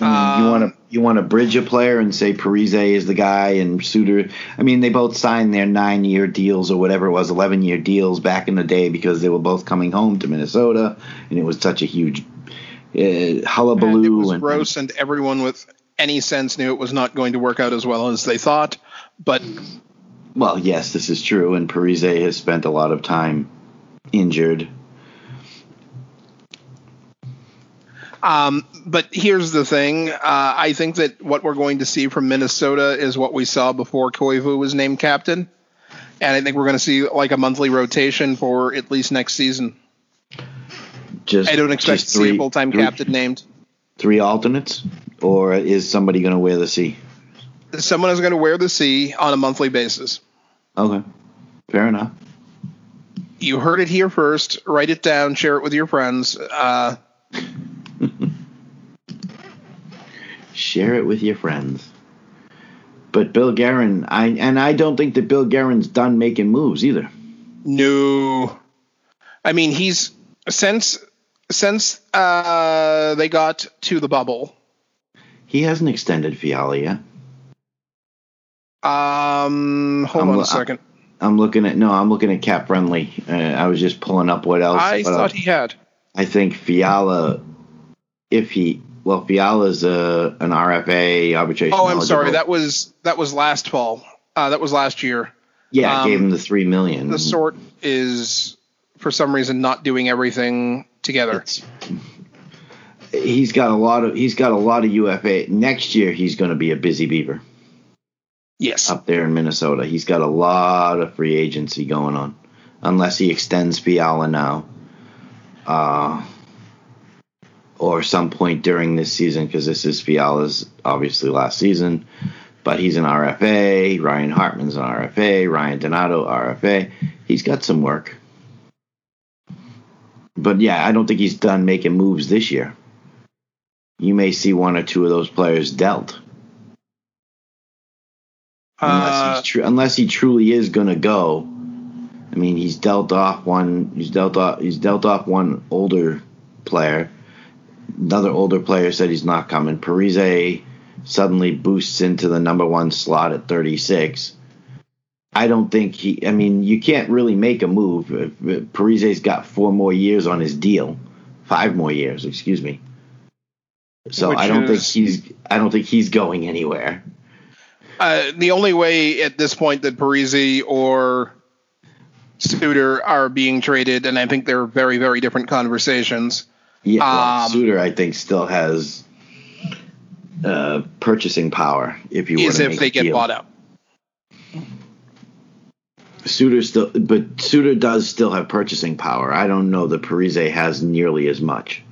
you want to you want to bridge a player and say Parise is the guy and Suter. I mean, they both signed their nine year deals or whatever it was, eleven year deals back in the day because they were both coming home to Minnesota, and it was such a huge uh, hullabaloo. And it was and- gross, and everyone with any sense knew it was not going to work out as well as they thought. But Well, yes, this is true, and Parise has spent a lot of time injured. Um, but here's the thing. Uh, I think that what we're going to see from Minnesota is what we saw before Koivu was named captain. And I think we're going to see like a monthly rotation for at least next season. Just I don't expect to see a full time three- captain named. Three alternates, or is somebody going to wear the C? Someone is going to wear the C on a monthly basis. Okay, fair enough. You heard it here first. Write it down, share it with your friends. Uh, Share it with your friends. But Bill Guerin, I and I don't think that Bill Guerin's done making moves either. no. I mean, he's since since uh, they got to the bubble. He hasn't extended Fiala yet. Um, hold I'm on lo- a second. I'm looking at no, I'm looking at cap friendly. Uh, I was just pulling up what else. I what thought else. he had. I think Fiala, if he well, Fiala's a an RFA arbitration. Oh, I'm sorry. That was that was last fall. Uh, that was last year. yeah, um, gave him the three million. The sort is for some reason not doing everything together. It's- he's got a lot of he's got a lot of UFA. Next year he's going to be a busy beaver Yes. up there in Minnesota. He's got a lot of free agency going on, unless he extends Fiala now, uh, or some point during this season because this is Fiala's obviously last season. but he's an RFA. Ryan Hartman's an RFA. Ryan Donato RFA. He's got some work. But yeah, I don't think he's done making moves this year. You may see one or two of those players dealt. Unless, Uh, he's tru- unless he truly is going to go. I mean, he's dealt off one. He's dealt off. He's dealt off one older player. Another older player said he's not coming. Parise suddenly boosts into the number one slot at 36. I don't think he. I mean, you can't really make a move. Uh, uh, Parise's got four more years on his deal, five more years. Excuse me. So Which I don't think he's. I don't think he's going anywhere. Uh, the only way at this point that Parise or Suter are being traded, and I think they're very, very different conversations. Yeah, well, Um, Suter, I think, still has uh, purchasing power. If you Is if they get deal. bought out. Suter still, but Suter does still have purchasing power. I don't know that Parise has nearly as much.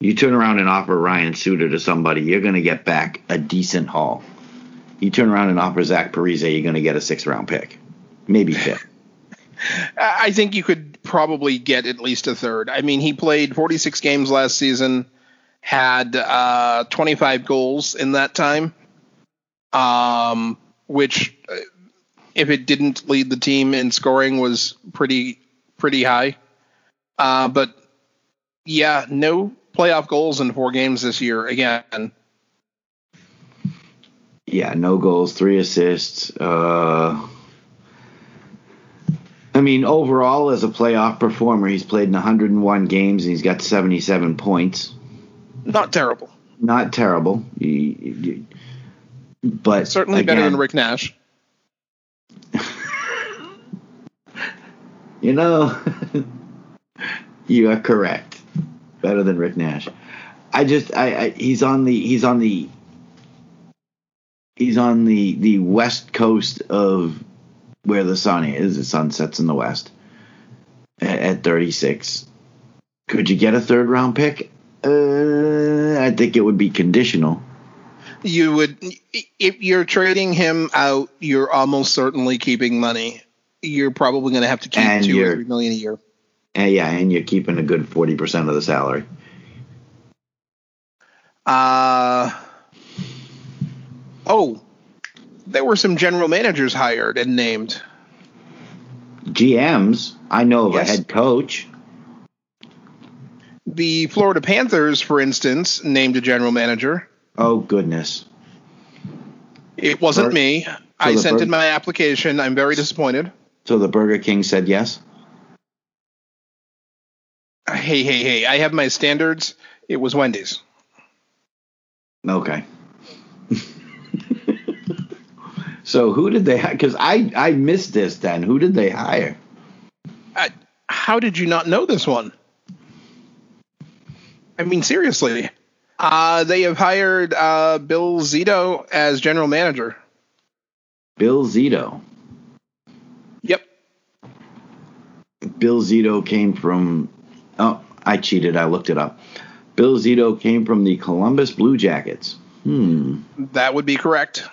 You turn around and offer Ryan Suter to somebody, you're going to get back a decent haul. You turn around and offer Zach Parise, you're going to get a sixth round pick, maybe fifth. I I think you could probably get at least a third. I mean, he played 46 games last season, had uh, 25 goals in that time, um, which, uh, if it didn't lead the team in scoring, was pretty pretty high. Uh, but yeah, no playoff goals in four games this year again. Yeah, no goals, three assists. Uh, I mean, overall, as a playoff performer, he's played in 101 games and he's got 77 points. Not terrible. Not terrible, He- he- but Certainly better than Rick Nash. You know, you are correct. Better than Rick Nash. I just, I, I, he's on the, he's on the, he's on the the west coast of where the sun is. The sun sets in the west at, at 36. Could you get a third round pick? Uh, I think it would be conditional. you would if you're trading him out you're almost certainly keeping money you're probably going to have to keep And two or three million a year And yeah, and you're keeping a good 40% of the salary. uh oh there were some general managers hired and named GMs, I know of Yes. a head coach. the florida panthers for instance named a general manager Oh goodness. it wasn't me i sent in my application i'm very disappointed So the Burger King said yes. hey hey hey i have my standards it was wendy's Okay. so who did they? Because I I missed this. Then who did they hire? I, how did you not know this one? I mean, seriously. Uh, they have hired uh, Bill Zito as general manager. Bill Zito. Bill Zito came from. Oh, I cheated. I looked it up. Bill Zito came from the Columbus Blue Jackets. Hmm. That would be correct.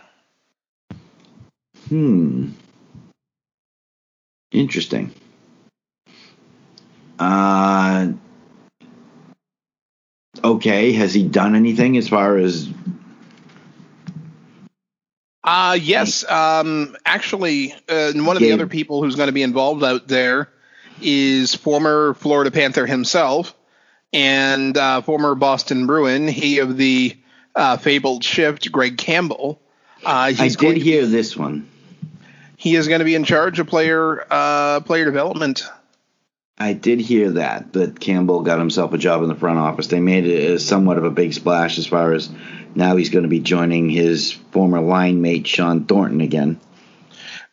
Hmm. Interesting. Uh. Okay. Has he done anything as far as Uh, yes. Um, actually, uh, one of the other people who's going to be involved out there is former Florida Panther himself and uh, former Boston Bruin, he of the uh, fabled shift, Greg Campbell. Uh, I did going to be- hear this one. he is going to be in charge of player uh, player development. I did hear that that Campbell got himself a job in the front office. They made it somewhat of a big splash as far as now he's going to be joining his former line mate Shawn Thornton again.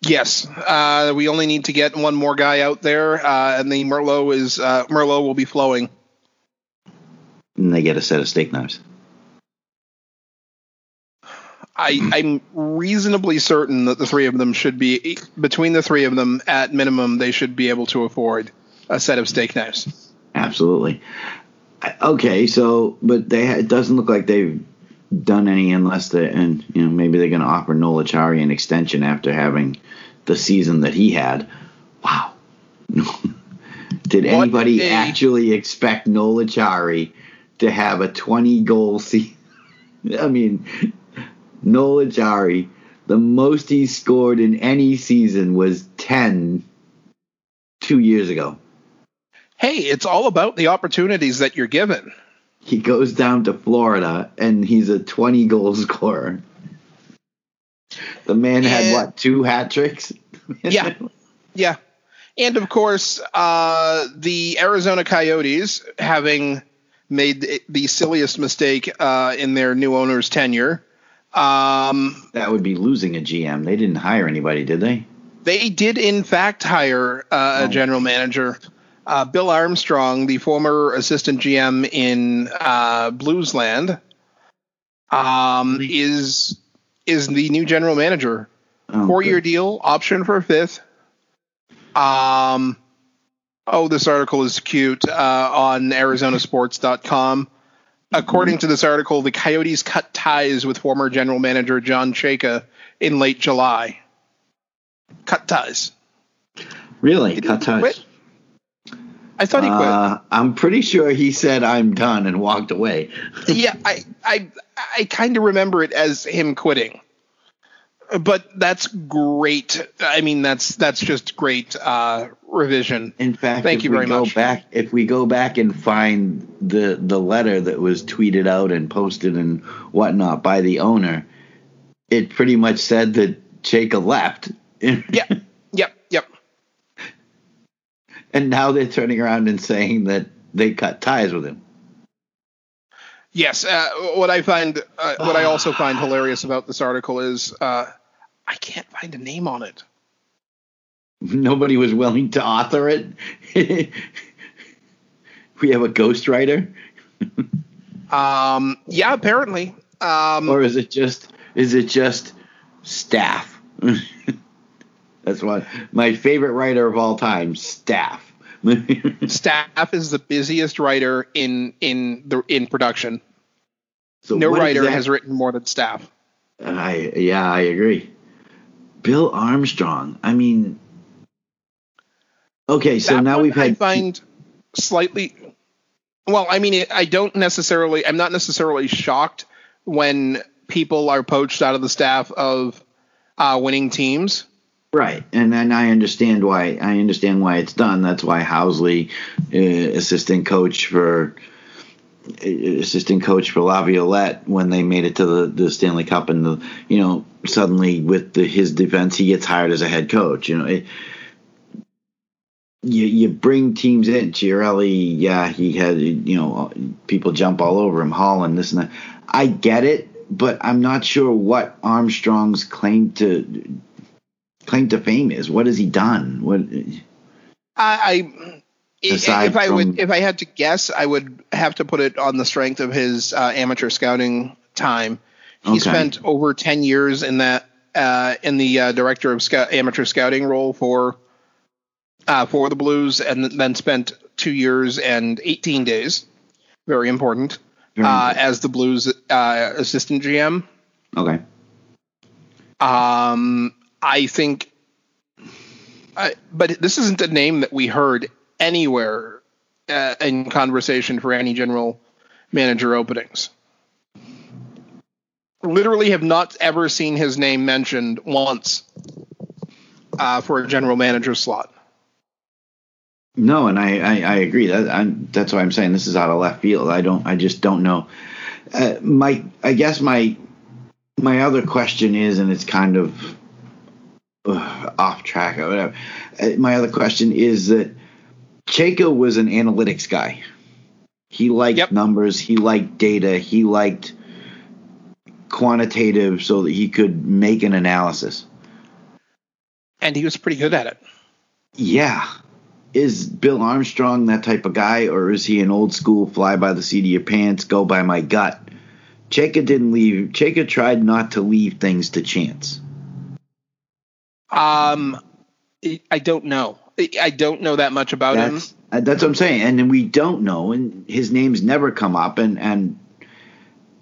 Yes, uh, we only need to get one more guy out there, uh, and the Merlot is uh, Merlot will be flowing. And they get a set of steak knives. I, I'm reasonably certain that the three of them should be between the three of them at minimum they should be able to afford a set of steak knives. Absolutely. Okay, so but they it doesn't look like they've done any unless they and you know maybe they're going to offer Noel Acciari an extension after having the season that he had. Wow. Did What anybody a- actually expect Noel Acciari to have a 20 goal season? I mean, Noel Acciari, the most he scored in any season was 10 two years ago. Hey, it's all about the opportunities that you're given. He goes down to Florida and he's a 20 goal scorer. The man had Yeah. what, two hat tricks? Yeah. Yeah. And of course, uh, the Arizona Coyotes, having made the- silliest mistake uh, in their new owner's tenure, um, That would be losing a GM. They didn't hire anybody, did they? they did in fact hire uh, a Oh. general manager. Uh, Bill Armstrong, the former assistant GM in uh, Bluesland, um, is is the new general manager. Oh, Four year deal, option for a fifth. Um, oh, this article is cute uh, on ArizonaSports.com. According to this article, the Coyotes cut ties with former general manager John Chayka in late July. Cut ties. Really? Did Cut ties. quit? I thought he quit. Uh, I'm pretty sure he said I'm done and walked away. yeah, I I I kind of remember it as him quitting. But that's great. I mean, that's that's just great uh, revision. In fact, Thank if you we very go much. back, if we go back and find the the letter that was tweeted out and posted and whatnot by the owner, it pretty much said that Chayka left. Yeah. Yep. Yep. and now they're turning around and saying that they cut ties with him. Yes. Uh, what I find, uh, what I also find hilarious about this article is, uh, I can't find a name on it. Nobody was willing to author it. we have a ghostwriter, Um, yeah, apparently. Um, or is it just is it just staff? That's what my favorite writer of all time, staff. staff is the busiest writer in in the in production. so No writer has written more than staff. I yeah, I agree. Bill Armstrong. I mean, okay, so That now we've I had find slightly. Well, I mean, I don't necessarily. I'm not necessarily shocked when people are poached out of the staff of uh, winning teams. Right, and then I understand why. I understand why it's done. That's why Housley, uh, assistant coach for uh, assistant coach for Laviolette, when they made it to the, the Stanley Cup, and the you know suddenly with the, his defense, he gets hired as a head coach. You know. It, you, you bring teams in. Chiarelli, yeah, he had you know people jump all over him, Holland, this and that. I get it, but I'm not sure what Armstrong's claim to claim to fame is. What has he done? What? I, I if I from- would if I had to guess, I would have to put it on the strength of his uh, amateur scouting time. He Okay. spent over ten years in that uh, in the uh, director of scout, amateur scouting role for uh, for the Blues, and then spent two years and eighteen days. Very important Very uh, as the Blues uh, assistant GM. okay. Um, I think, I, but this isn't a name that we heard anywhere uh, in conversation for any general manager openings. Literally, have not ever seen his name mentioned once uh, for a general manager slot. No, and I, I, I agree. That that's why I'm saying this is out of left field. I don't. I just don't know. Uh, my, I guess my, my other question is, and it's kind of uh, off track or whatever. Uh, my other question is that Chayka was an analytics guy. He liked Yep. numbers. He liked data. He liked quantitative, so that he could make an analysis. And he was pretty good at it. Yeah. Is Bill Armstrong that type of guy, or is he an old school fly by the seat of your pants, go by my gut? Chayka didn't leave. Chayka tried not to leave things to chance. Um, I- don't know. I- don't know that much about him. That's uh, that's what I'm saying, and we don't know, and his name's never come up, and and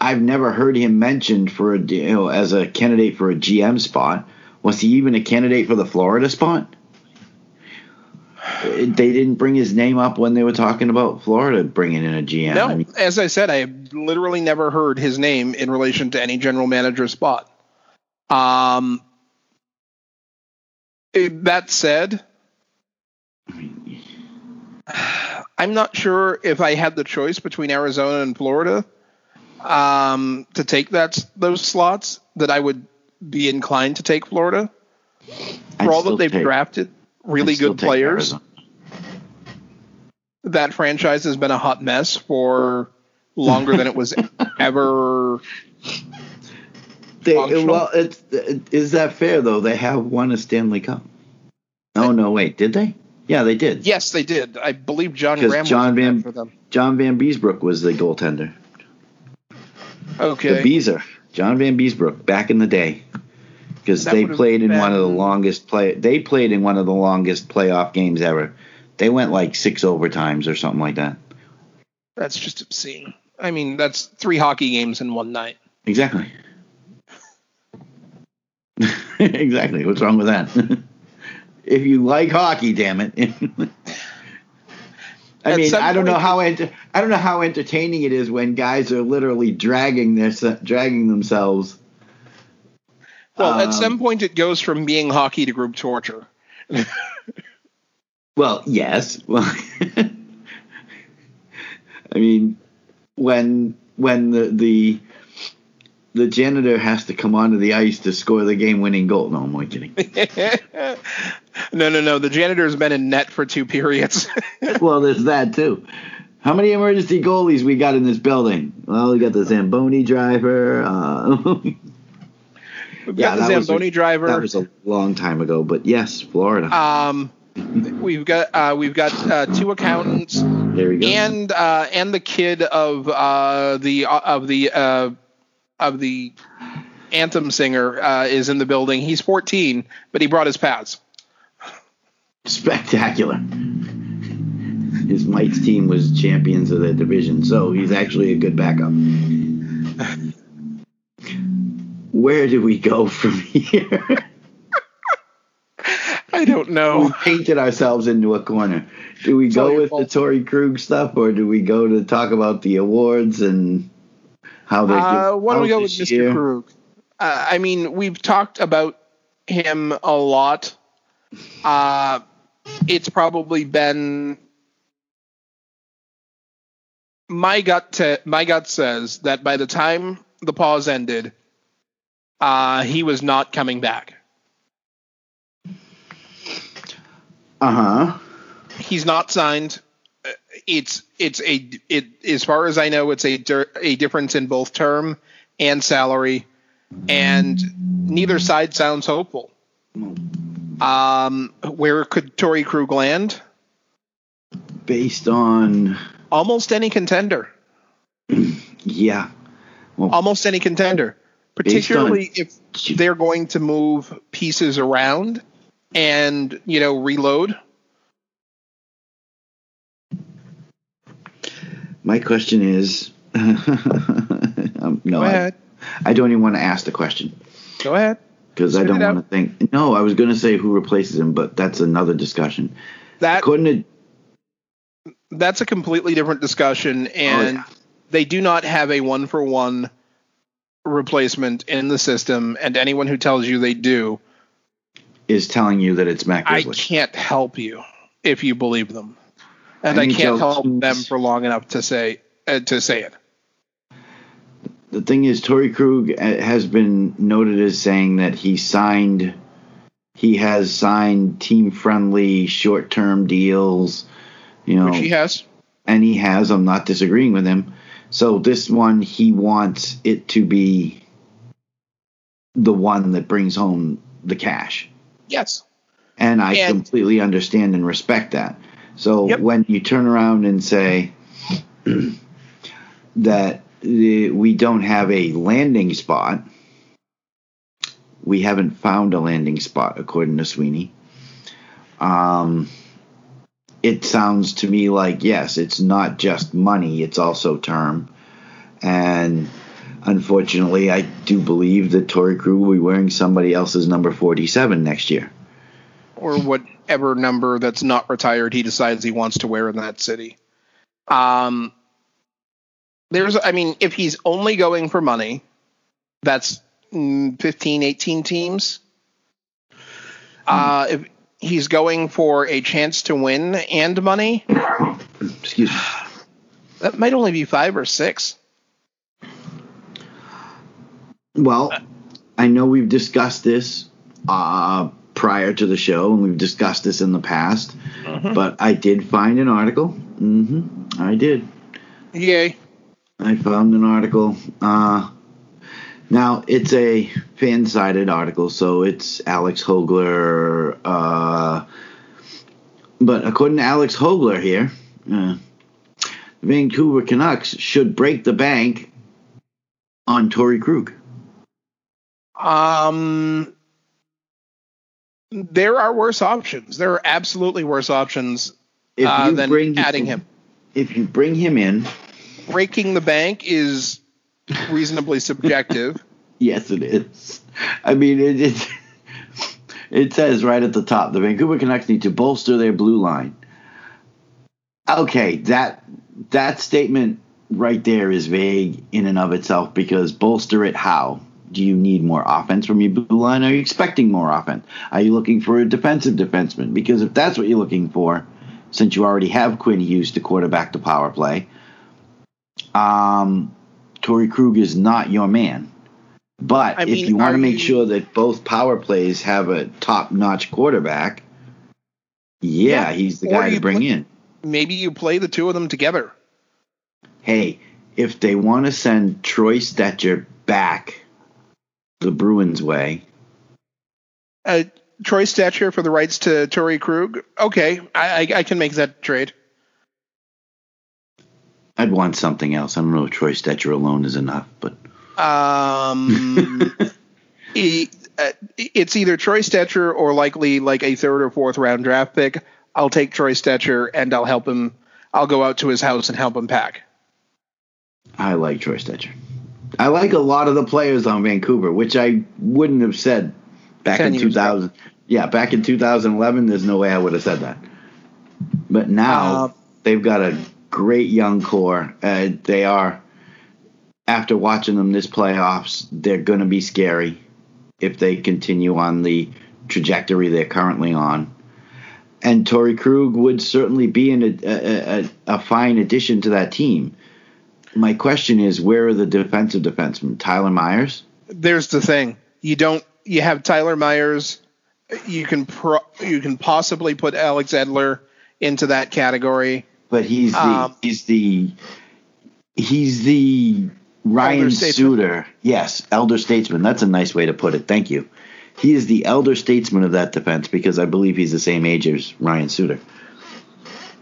I've never heard him mentioned for a you know as a candidate for a GM spot. Was he even a candidate for the Florida spot? They didn't bring his name up when they were talking about Florida bringing in a GM. No, I mean, as I said, I literally never heard his name in relation to any general manager spot. Um, eh, that said, I'm not sure if I had the choice between Arizona and Florida um, to take that those slots that I would be inclined to take Florida I'd for all still that they've take- drafted really I'd good players. Arizona. That franchise has been a hot mess for longer than it was ever. They, functional. well, it's is that fair though? They have won a Stanley Cup. Oh no, wait, did they? Yeah, they did. Yes, they did. I believe John Graham John was Van- for them. John Vanbiesbrouck was the goaltender. Okay. The Beezer, John Vanbiesbrouck, back in the day, because they played in one of the longest play. They played in one of the longest playoff games ever. They went like six overtimes or something like that. That's just obscene. I mean, that's three hockey games in one night. Exactly. exactly. What's wrong with that? if you like hockey, damn it. I At mean, I don't know how I don't know how entertaining it is when guys are literally dragging their dragging themselves. Well, Um, at some point, it goes from being hockey to group torture. Well, yes. Well, I mean, when when the the the janitor has to come onto the ice to score the game-winning goal. No, I'm only kidding. no, no, no. The janitor's been in net for two periods. well, there's that too. How many emergency goalies we got in this building? Well, we got the Zamboni driver. Uh, We've Yeah, got the that was Zamboni driver. that was a long time ago, but yes, Florida. um, we've got uh, we've got uh, two accountants there we go. and uh, and the kid of uh, the of the uh, of the anthem singer uh, is in the building. He's 14, but he brought his pads. Spectacular. His Mike's team was champions of the division, so he's actually a good backup. Where do we go from here? I don't know. we painted ourselves into a corner. Do we all go with fault. the Torey Krug stuff, or do we go to talk about the awards and how they? Uh, why don't we go with Mr. year? Krug? Uh, I mean, we've talked about him a lot. Uh, it's probably been my gut. My gut says that by the time the pause ended, uh, he was not coming back. Uh huh. He's not signed. It's it's a it as far as I know, it's a a difference in both term and salary, and neither side sounds hopeful. Um, where could Torey Krug land? Based on Almost any contender. yeah, Almost any contender. Based on- Particularly if they're going to move pieces around and you know reload. My question is, um, no, Go I, ahead. I don't even want to ask the question. Go ahead. because I don't want to think. No, I was going to say who replaces him, but that's another discussion. That Couldn't it? that's a completely different discussion and Oh, yeah. they do not have a one for one replacement in the system and anyone who tells you they do Is telling you that it's Mac i can't help you if you believe them and I i, can't help them for long enough to say uh, to say it the thing is, Torey Krug uh, has been noted as saying that he signed, he has signed team-friendly short-term deals. You know, which he has and he has. I'm not disagreeing with him. So this one, he wants it to be the one that brings home the cash. yes And I And- completely understand and respect that. So Yep. when you turn around and say that uh, we don't have a landing spot, we haven't found a landing spot, according to Sweeney. Um, it sounds to me like yes, it's not just money; it's also term. And unfortunately, I do believe that Torey Krug will be wearing somebody else's number 47 next year. or whatever number that's not retired he decides he wants to wear in that city. Um, there's, I mean, if he's only going for money, that's mm, 15, 18 teams. Uh, if he's going for a chance to win and money, Excuse me. that might only be five or six. Well, I know we've discussed this uh, prior to the show, and we've discussed this in the past, but I did find an article. hmm I did. Yay. I found an article. Uh, now it's a fan-sided article, so it's Alex Hogler. Uh, but according to Alex Hogler here, uh, the Vancouver Canucks should break the bank on Torey Krug. Um, there are worse options. There are absolutely worse options If uh, you than bring adding him. if you bring him in, Breaking the bank is reasonably subjective. yes, it is. I mean, it it, it says right at the top the Vancouver Canucks need to bolster their blue line. Okay, that that statement right there is vague in and of itself because bolster it how? Do you need more offense from your blue line? Are you expecting more offense? Are you looking for a defensive defenseman? Because if that's what you're looking for, since you already have Quinn Hughes to quarterback the power play, um, Torey Krug is not your man. But I if mean, you want to make you- sure that both power plays have a top-notch quarterback, yeah, Yeah, he's the or guy to bring put- in. Maybe you play the two of them together. Hey, if they want to send Troy Stecher back the Bruins way, Uh, Troy Stecher for the rights to Torey Krug. Okay, I, I, I can make that trade. I'd want something else. I don't know if Troy Stecher alone is enough, but Um, uh, it's either Troy Stecher or likely like a third or fourth round draft pick. I'll take Troy Stecher and I'll help him. I'll go out to his house and help him pack. I like Troy Stecher. I like a lot of the players on Vancouver, which I wouldn't have said back in years 2000. Yeah, back in 2011, there's no way I would have said that. But now Uh, they've got a great young core. Uh, they are, after watching them this playoffs, they're going to be scary if they continue on the trajectory they're currently on. And Torey Krug would certainly be in a, a, a, a fine addition to that team. My question is, where are the defensive defensemen? Tyler Myers? There's the thing. You don't. You have Tyler Myers. You can pro, you can possibly put Alex Edler into that category. But he's the Um, he's the he's the Ryan Suter. Yes, elder statesman. That's a nice way to put it. Thank you. He is the elder statesman of that defense because I believe he's the same age as Ryan Suter.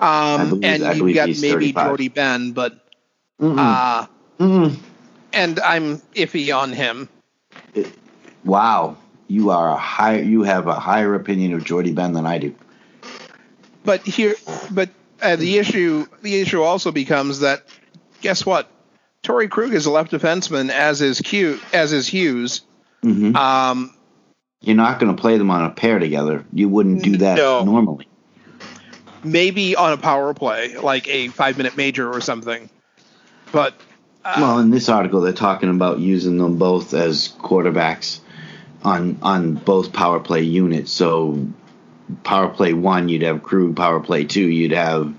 Um, believe- and I you've got maybe 35. Jordie Benn, but Mm-mm. uh, Mm-mm. and I'm iffy on him. Wow, you are a high. You have a higher opinion of Jordie Benn than I do. But here, but uh, the issue, the issue also becomes that, guess what? Torey Krug is a left defenseman, as is Q, as is Hughes. hmm Um, You're not going to play them on a pair together. You wouldn't do that No. normally. maybe on a power play, like a five-minute major or something. But uh, Well, in this article, they're talking about using them both as quarterbacks on on both power play units. So, power play one, you'd have Krug. Power play two, you'd have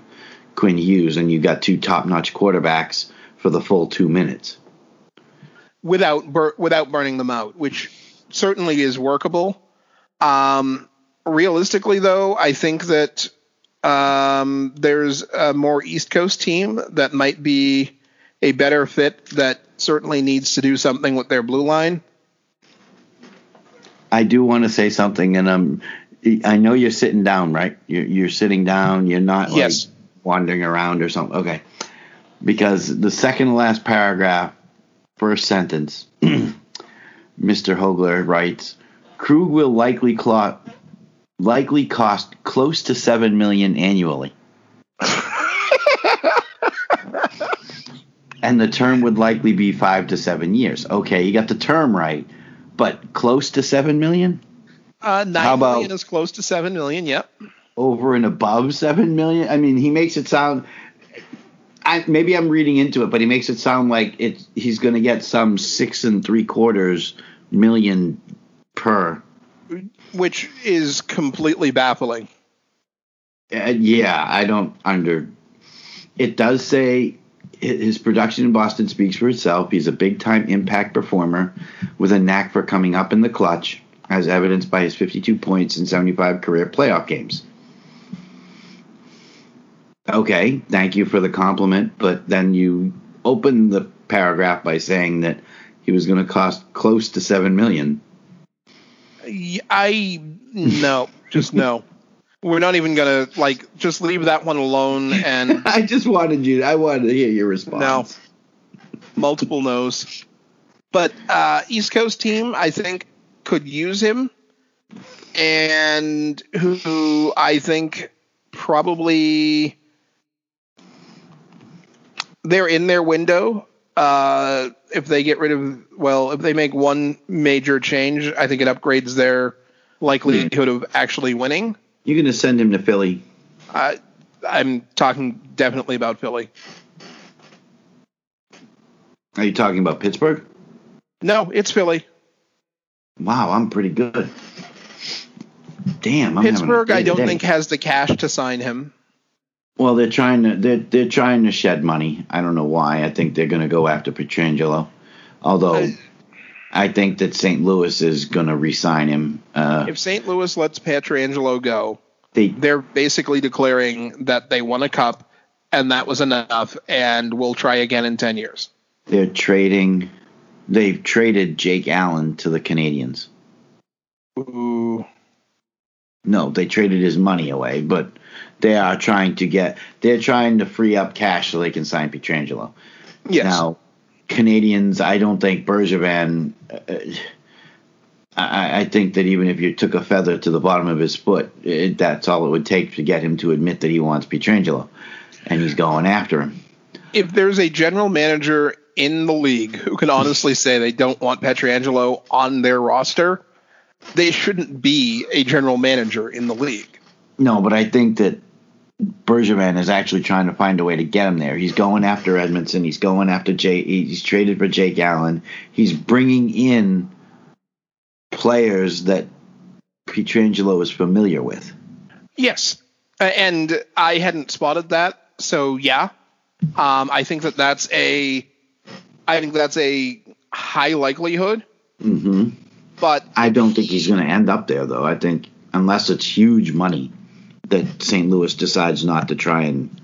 Quinn Hughes, and you've got two top notch quarterbacks for the full two minutes. without bur- without burning them out, which certainly is workable. Um, realistically, though, I think that um, there's a more East Coast team that might be a better fit that certainly needs to do something with their blue line. I do want to say something, and um, I know you're sitting down, right? You're, you're sitting down. You're not like Yes. wandering around or something. Okay, because the second to last paragraph, first sentence, Mr. Hogler writes, "Krug will likely clot, likely cost close to seven million annually." And the term would likely be five to seven years. Okay, you got the term right, but close to seven million. Uh, nine How about- million is close to seven million. Yep. over and above seven million. I mean, he makes it sound. I, maybe I'm reading into it, but he makes it sound like it. He's going to get some six and three quarters million per. Which is completely baffling. Uh, yeah, I don't under. It does say his production in Boston speaks for itself. He's a big time impact performer with a knack for coming up in the clutch, as evidenced by his 52 points in 75 career playoff games. Okay, thank you for the compliment, but then you open the paragraph by saying that he was going to cost close to 7 million. I no, just no. We're not even gonna like just leave that one alone and I just wanted you. I wanted to hear your response. no multiple no's. But uh, East Coast team, I think, could use him, and who I think probably they're in their window. Uh, if they get rid of, well, if they make one major change, I think it upgrades their likelihood of actually winning. You're going to send him to Philly. I, I'm talking definitely about Philly. Are you talking about Pittsburgh? No, it's Philly. Wow, I'm pretty good. Damn, I'm Pittsburgh, I don't think has the cash to sign him. Well, they're trying to they're they're trying to shed money. I don't know why. I think they're going to go after Pietrangelo, although I- I think that St. Louis is going to re-sign him. Uh, If St. Louis lets Pietrangelo go, they they're basically declaring that they won a cup and that was enough, and we'll try again in ten years. they're trading. They've traded Jake Allen to the Canadiens. Ooh, No, they traded his money away, but they are trying to get. They're trying to free up cash so they can sign Pietrangelo. yes. Now, Canadiens, I don't think Bergevin. Uh, I, I think that even if you took a feather to the bottom of his foot, it, that's all it would take to get him to admit that he wants Pietrangelo, and he's going after him. if there's a general manager in the league who can honestly say they don't want Pietrangelo on their roster, they shouldn't be a general manager in the league. No, but I think that Bergevin is actually trying to find a way to get him there. He's going after Edmundson. He's going after Jay. He's traded for Jake Allen. He's bringing in players that Pietrangelo is familiar with. Yes, and I hadn't spotted that. So yeah, um, I think that that's a, I think that's a high likelihood. hmm But I don't think he's going to end up there, though. I think unless it's huge money that St. Louis decides not to try and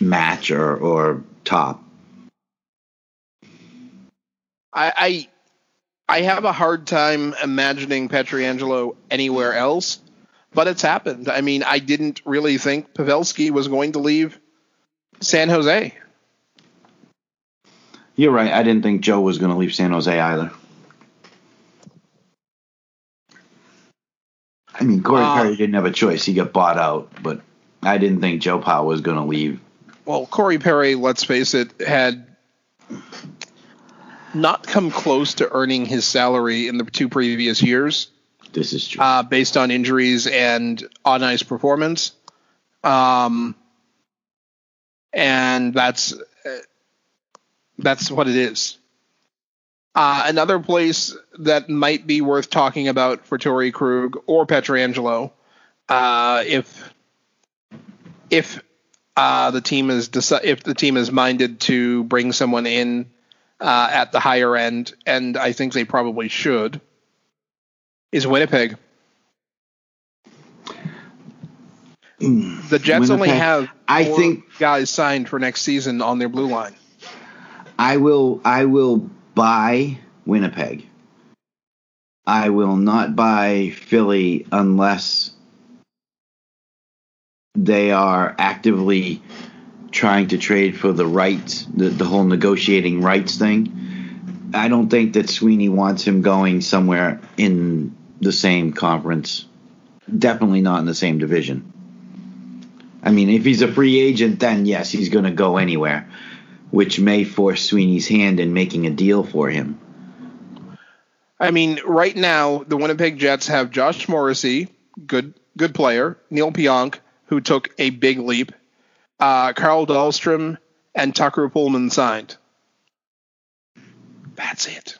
match or, or top. I, I, I have a hard time imagining Pietrangelo anywhere else. But it's happened. I mean, I didn't really think Pavelski was going to leave San Jose. You're right. I didn't think Joe was going to leave San Jose either. I mean, Corey Uh, Perry didn't have a choice. He got bought out, but I didn't think Joe Powell was going to leave. well, Corey Perry, let's face it, had not come close to earning his salary in the two previous years, This is true. uh, based on injuries and on ice performance. Um, and that's uh, that's what it is. Uh, another place that might be worth talking about for Torey Krug or Pietrangelo, uh, if if uh, the team is deci- if the team is minded to bring someone in uh, at the higher end, and I think they probably should, is Winnipeg. The Jets only Winnipeg, have I think- guys signed for next season on their blue line. I will. I will buy Winnipeg. I will not buy Philly unless they are actively trying to trade for the rights, the, the whole negotiating rights thing. I don't think that Sweeney wants him going somewhere in the same conference. Definitely not in the same division. I mean, if he's a free agent, then yes, he's going to go anywhere, which may force Sweeney's hand in making a deal for him. I mean, right now the Winnipeg Jets have Josh Morrissey, good good player, Neal Pionk, who took a big leap, uh, Carl Dahlstrom, and Tucker Poolman signed. That's it.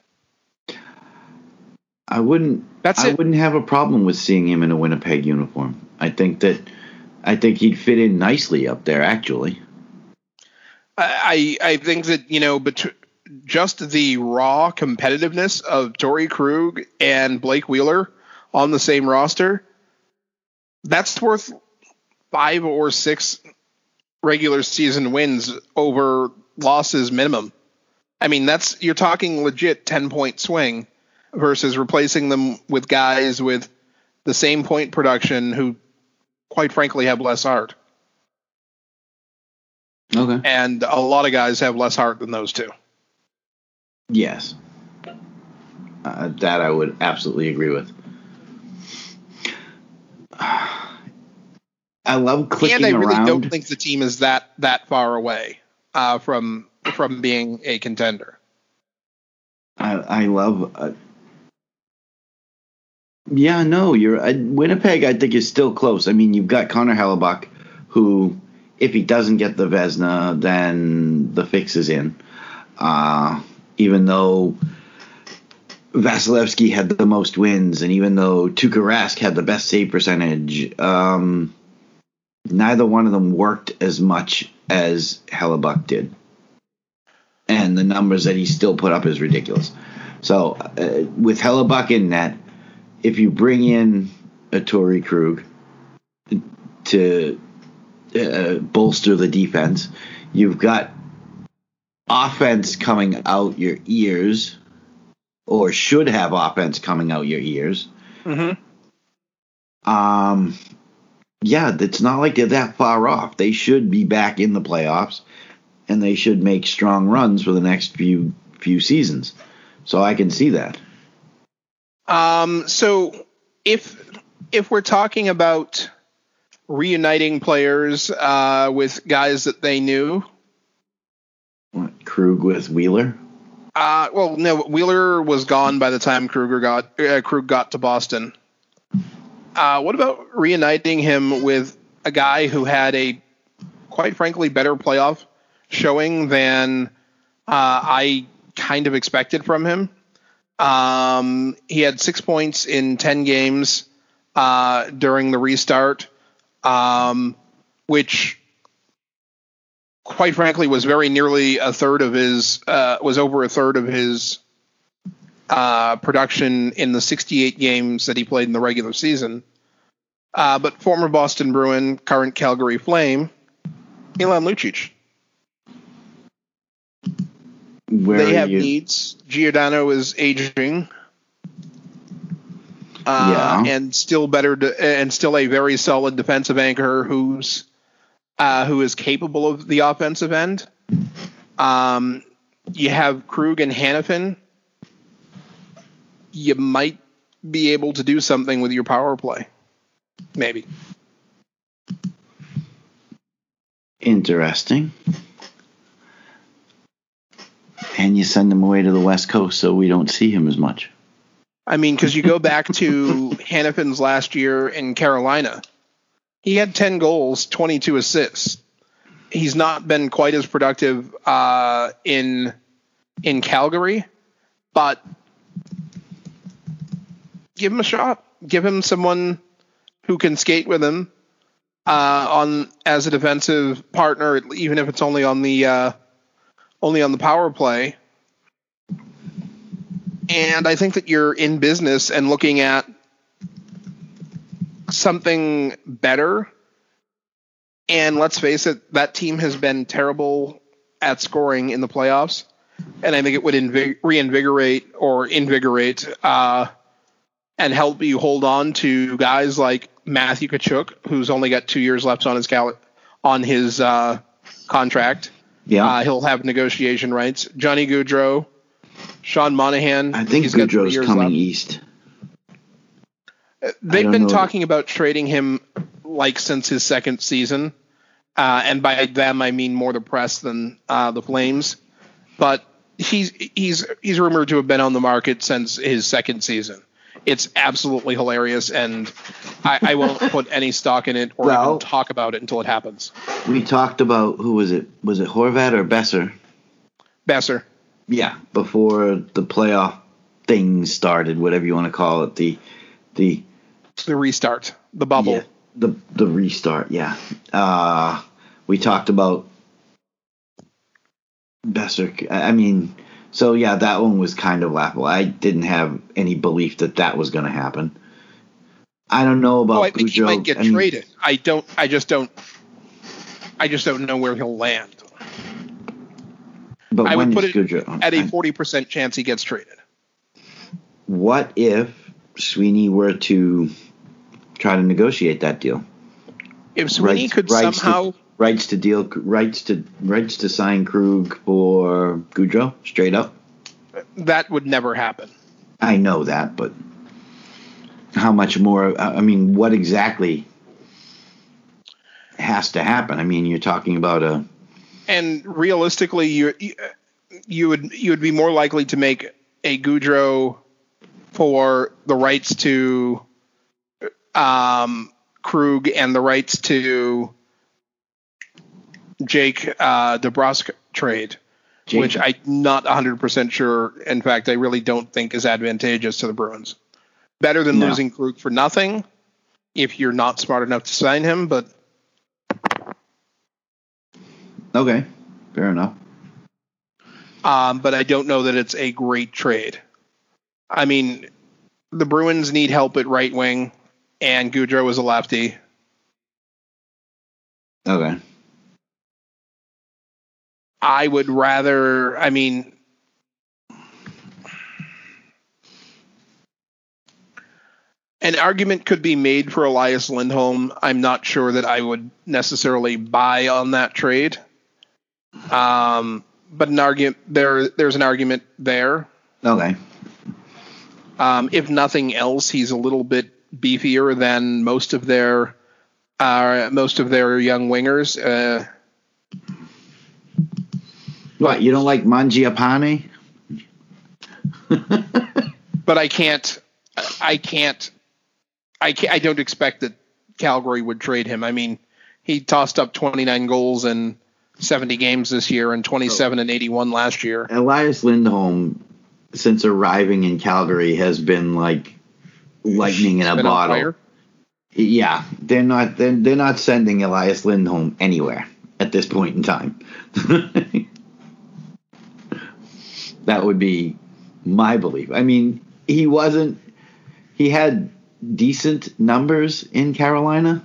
I wouldn't. That's I it. wouldn't have a problem with seeing him in a Winnipeg uniform. I think that. I think he'd fit in nicely up there. Actually, I I think that you know, but just the raw competitiveness of Torey Krug and Blake Wheeler on the same roster, that's worth five or six regular season wins over losses minimum. I mean, that's you're talking legit ten point swing versus replacing them with guys with the same point production who, quite frankly, have less heart. Okay. And a lot of guys have less heart than those two. Yes, uh, that I would absolutely agree with. I love clicking and I really around. don't think the team is that that far away uh, from from being a contender. I, I love. Uh, yeah, no, you're uh, Winnipeg. I think is still close. I mean, you've got Connor Hellebuyck, who, if he doesn't get the Vezina, then the fix is in. Uh, even though Vasilevskiy had the most wins, and even though Tuukka Rask had the best save percentage, um, neither one of them worked as much as Hellebuyck did and the numbers that he still put up is ridiculous. So uh, with Hellebuyck in net, if you bring in a Torey Krug to uh, bolster the defense, you've got offense coming out your ears, or should have offense coming out your ears. Mm-hmm. Um, yeah, it's not like they're that far off. They should be back in the playoffs, and they should make strong runs for the next few few seasons. So I can see that. Um, so if if we're talking about reuniting players uh, with guys that they knew, What, Krug with Wheeler. uh, well, no, Wheeler was gone by the time Kruger got uh, Krug got to Boston. Uh, what about reuniting him with a guy who had a, quite frankly, better playoff showing than uh, I kind of expected from him? Um, he had six points in 10 games uh, during the restart, um, which, quite frankly, was very nearly a third of his, uh, was over a third of his uh, production in the 68 games that he played in the regular season. Uh, but former Boston Bruin, current Calgary Flame, Milan Lucic. Where they have you? needs. Giordano is aging. Uh, Yeah. and still better to, and still a very solid defensive anchor who's uh, who is capable of the offensive end. Um, you have Krug and Hanifin. You might be able to do something with your power play, maybe. Interesting. And you send him away to the West Coast so we don't see him as much. I mean, because you go back to Hanifin's last year in Carolina, he had 10 goals, 22 assists. He's not been quite as productive uh, in in Calgary, but give him a shot. Give him someone who can skate with him uh, on as a defensive partner, even if it's only on the uh, only on the power play. And I think that you're in business and looking at something better. And let's face it, that team has been terrible at scoring in the playoffs. And I think it would invig- reinvigorate or invigorate uh, and help you hold on to guys like Matthew Tkachuk, who's only got two years left on his cal- on his uh, contract. Yeah. Uh, he'll have negotiation rights. Johnny Gaudreau, Sean Monahan. I think he's got Gaudreau's coming left. east. They've been know. talking about trading him like since his second season. uh, and by them I mean more the press than uh, the Flames. But he's he's he's rumored to have been on the market since his second season. It's absolutely hilarious, and I, I won't put any stock in it or Well- even talk about it until it happens. We talked about who was it? Was it Horvat or Boeser? Boeser, Yeah, before the playoff thing started, whatever you want to call it, the the the restart, the bubble. yeah, the the restart. Yeah, uh, we talked about Boeser. I mean, so yeah, that one was kind of laughable. I didn't have any belief that that was going to happen. I don't know about Oh, I think he might get I mean, traded. I don't. I just don't. I just don't know where he'll land. But I when would put is it at a forty percent chance he gets traded. what if Sweeney were to try to negotiate that deal? If Sweeney Rights- could rights somehow, to, rights to deal rights to rights to sign Krug for Gaudreau straight up. that would never happen. I know that, but how much more? I mean, what exactly has to happen? I mean, you're talking about a And realistically, you you- you would you would be more likely to make a Gaudreau for the rights to um, Krug and the rights to Jake uh, DeBrusk trade, Jake- which I'm not 100% sure. In fact, I really don't think is advantageous to the Bruins. Better than No. losing Krug for nothing if you're not smart enough to sign him, but okay, fair enough. um, but I don't know that it's a great trade. I mean, the Bruins need help at right wing, and Gaudreau is a lefty. Okay, I would rather, I mean, an argument could be made for Elias Lindholm. I'm not sure that I would necessarily buy on that trade. Um, but an argument there, there's an argument there. okay, Um, if nothing else, he's a little bit beefier than most of their uh, most of their young wingers. Uh, what you don't like Mangiapane? but I can't, I can't, I can't, I don't expect that Calgary would trade him. I mean, he tossed up 29 goals in 70 games this year and 27 and 81 last year. Elias Lindholm, since arriving in Calgary, has been like lightning in a bottle. Yeah, they're not they're, they're not sending Elias Lindholm anywhere at this point in time. that would be my belief. I mean, he wasn't he had decent numbers in Carolina.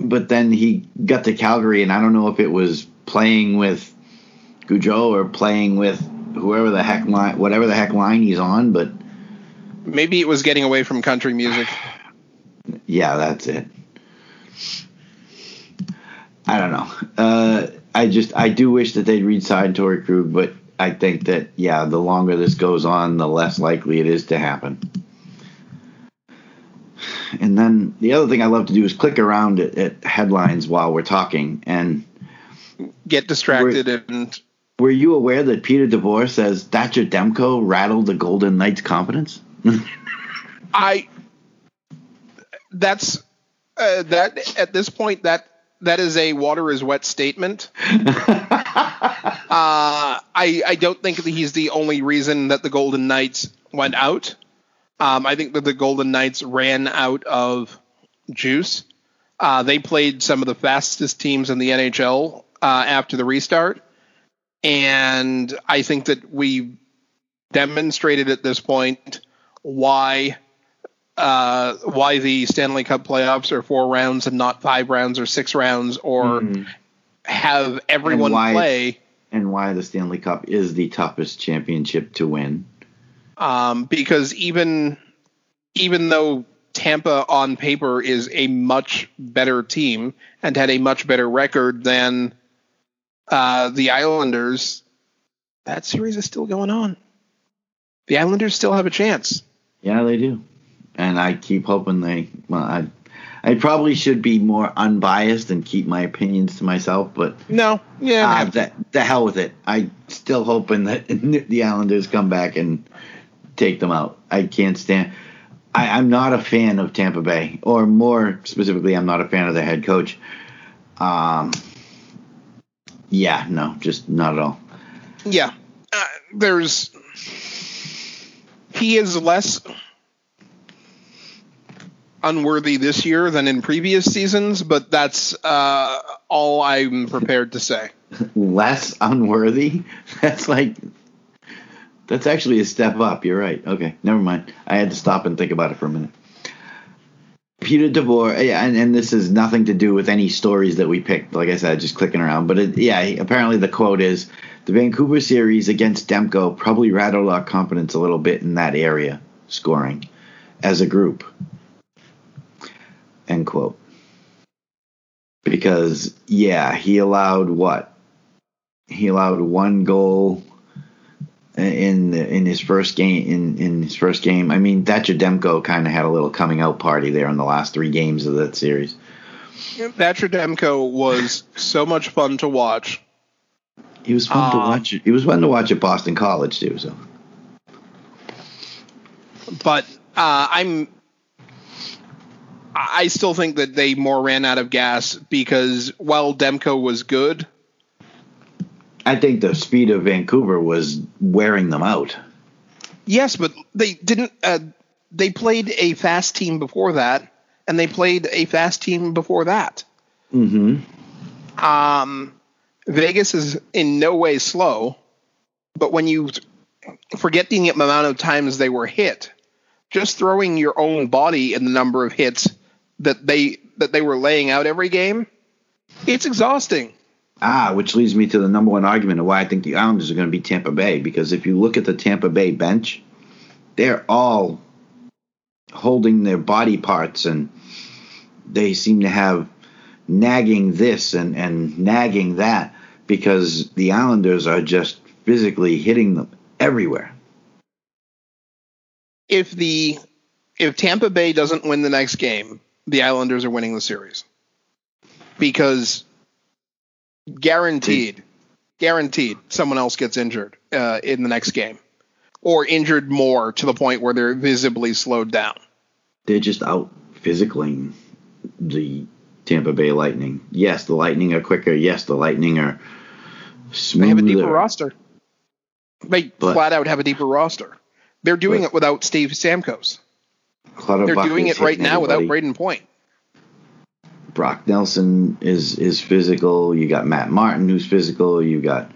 But then he got to Calgary and I don't know if it was playing with Gaudreau or playing with whoever the heck line whatever the heck line he's on, but Maybe it was getting away from country music. Yeah, that's it. I don't know. Uh, I just I do wish that they'd re-sign Torey Krug, but I think that yeah, the longer this goes on, the less likely it is to happen. And then the other thing I love to do is click around at, at headlines while we're talking. And Get distracted and were you aware that Peter DeBoer says Thatcher Demko rattled the Golden Knights' confidence? I that's uh, that at this point that that is a water is wet statement. uh, I I don't think that he's the only reason that the Golden Knights went out. Um, I think that the Golden Knights ran out of juice. Uh, they played some of the fastest teams in the NHL uh, after the restart, and I think that we demonstrated at this point why uh, why the Stanley Cup playoffs are four rounds and not five rounds or six rounds, or have everyone And why- play and why the Stanley Cup is the toughest championship to win. Um, because even even though Tampa on paper is a much better team and had a much better record than uh, the Islanders, that series is still going on. The Islanders still have a chance. Yeah, they do. And I keep hoping they. Well, I, I probably should be more unbiased and keep my opinions to myself, but No, yeah, uh, the, the hell with it. I still hoping that the Islanders come back and take them out. I can't stand. I, I'm not a fan of Tampa Bay, or more specifically, I'm not a fan of their head coach. Um, yeah, no, just not at all. yeah. Uh, there's he is less unworthy this year than in previous seasons, but that's uh, all I'm prepared to say. Less unworthy. That's like. That's actually a step up. You're right. Okay, never mind. I had to stop and think about it for a minute. Peter DeBoer, yeah, and, and this has nothing to do with any stories that we picked. Like I said, just clicking around. But it, yeah, apparently the quote is the Vancouver series against Demko probably rattled our confidence a little bit in that area scoring as a group. End quote. Because yeah, he allowed what? He allowed one goal in the, in his first game in, in his first game. I mean, Thatcher Demko kind of had a little coming out party there in the last three games of that series. Thatcher Demko was so much fun to watch. He was fun to Uh, watch. He was fun to watch at Boston College too. So but uh, I'm I still think that they more ran out of gas because while Demko was good, I think the speed of Vancouver was wearing them out. yes, but they didn't. Uh, they played a fast team before that, and they played a fast team before that. Mm-hmm. Um, Vegas is in no way slow, but when you forget the amount of times they were hit, just throwing your own body in the number of hits that they that they were laying out every game, it's exhausting. Ah, which leads me to the number one argument of why I think the Islanders are going to be Tampa Bay. Because if you look at the Tampa Bay bench, they're all holding their body parts and they seem to have nagging this and, and nagging that because the Islanders are just physically hitting them everywhere. If the if Tampa Bay doesn't win the next game, the Islanders are winning the series because guaranteed, guaranteed, someone else gets injured uh, in the next game, or injured more to the point where they're visibly slowed down. They're just out physicaling the Tampa Bay Lightning. Yes, the Lightning are quicker. Yes, the Lightning are smoother. They have a deeper roster. They But- flat out have a deeper roster. They're doing But- it without Steve Stamkos. They're doing it right now without. Brayden Point. Brock Nelson is is physical. You got Matt Martin who's physical. You got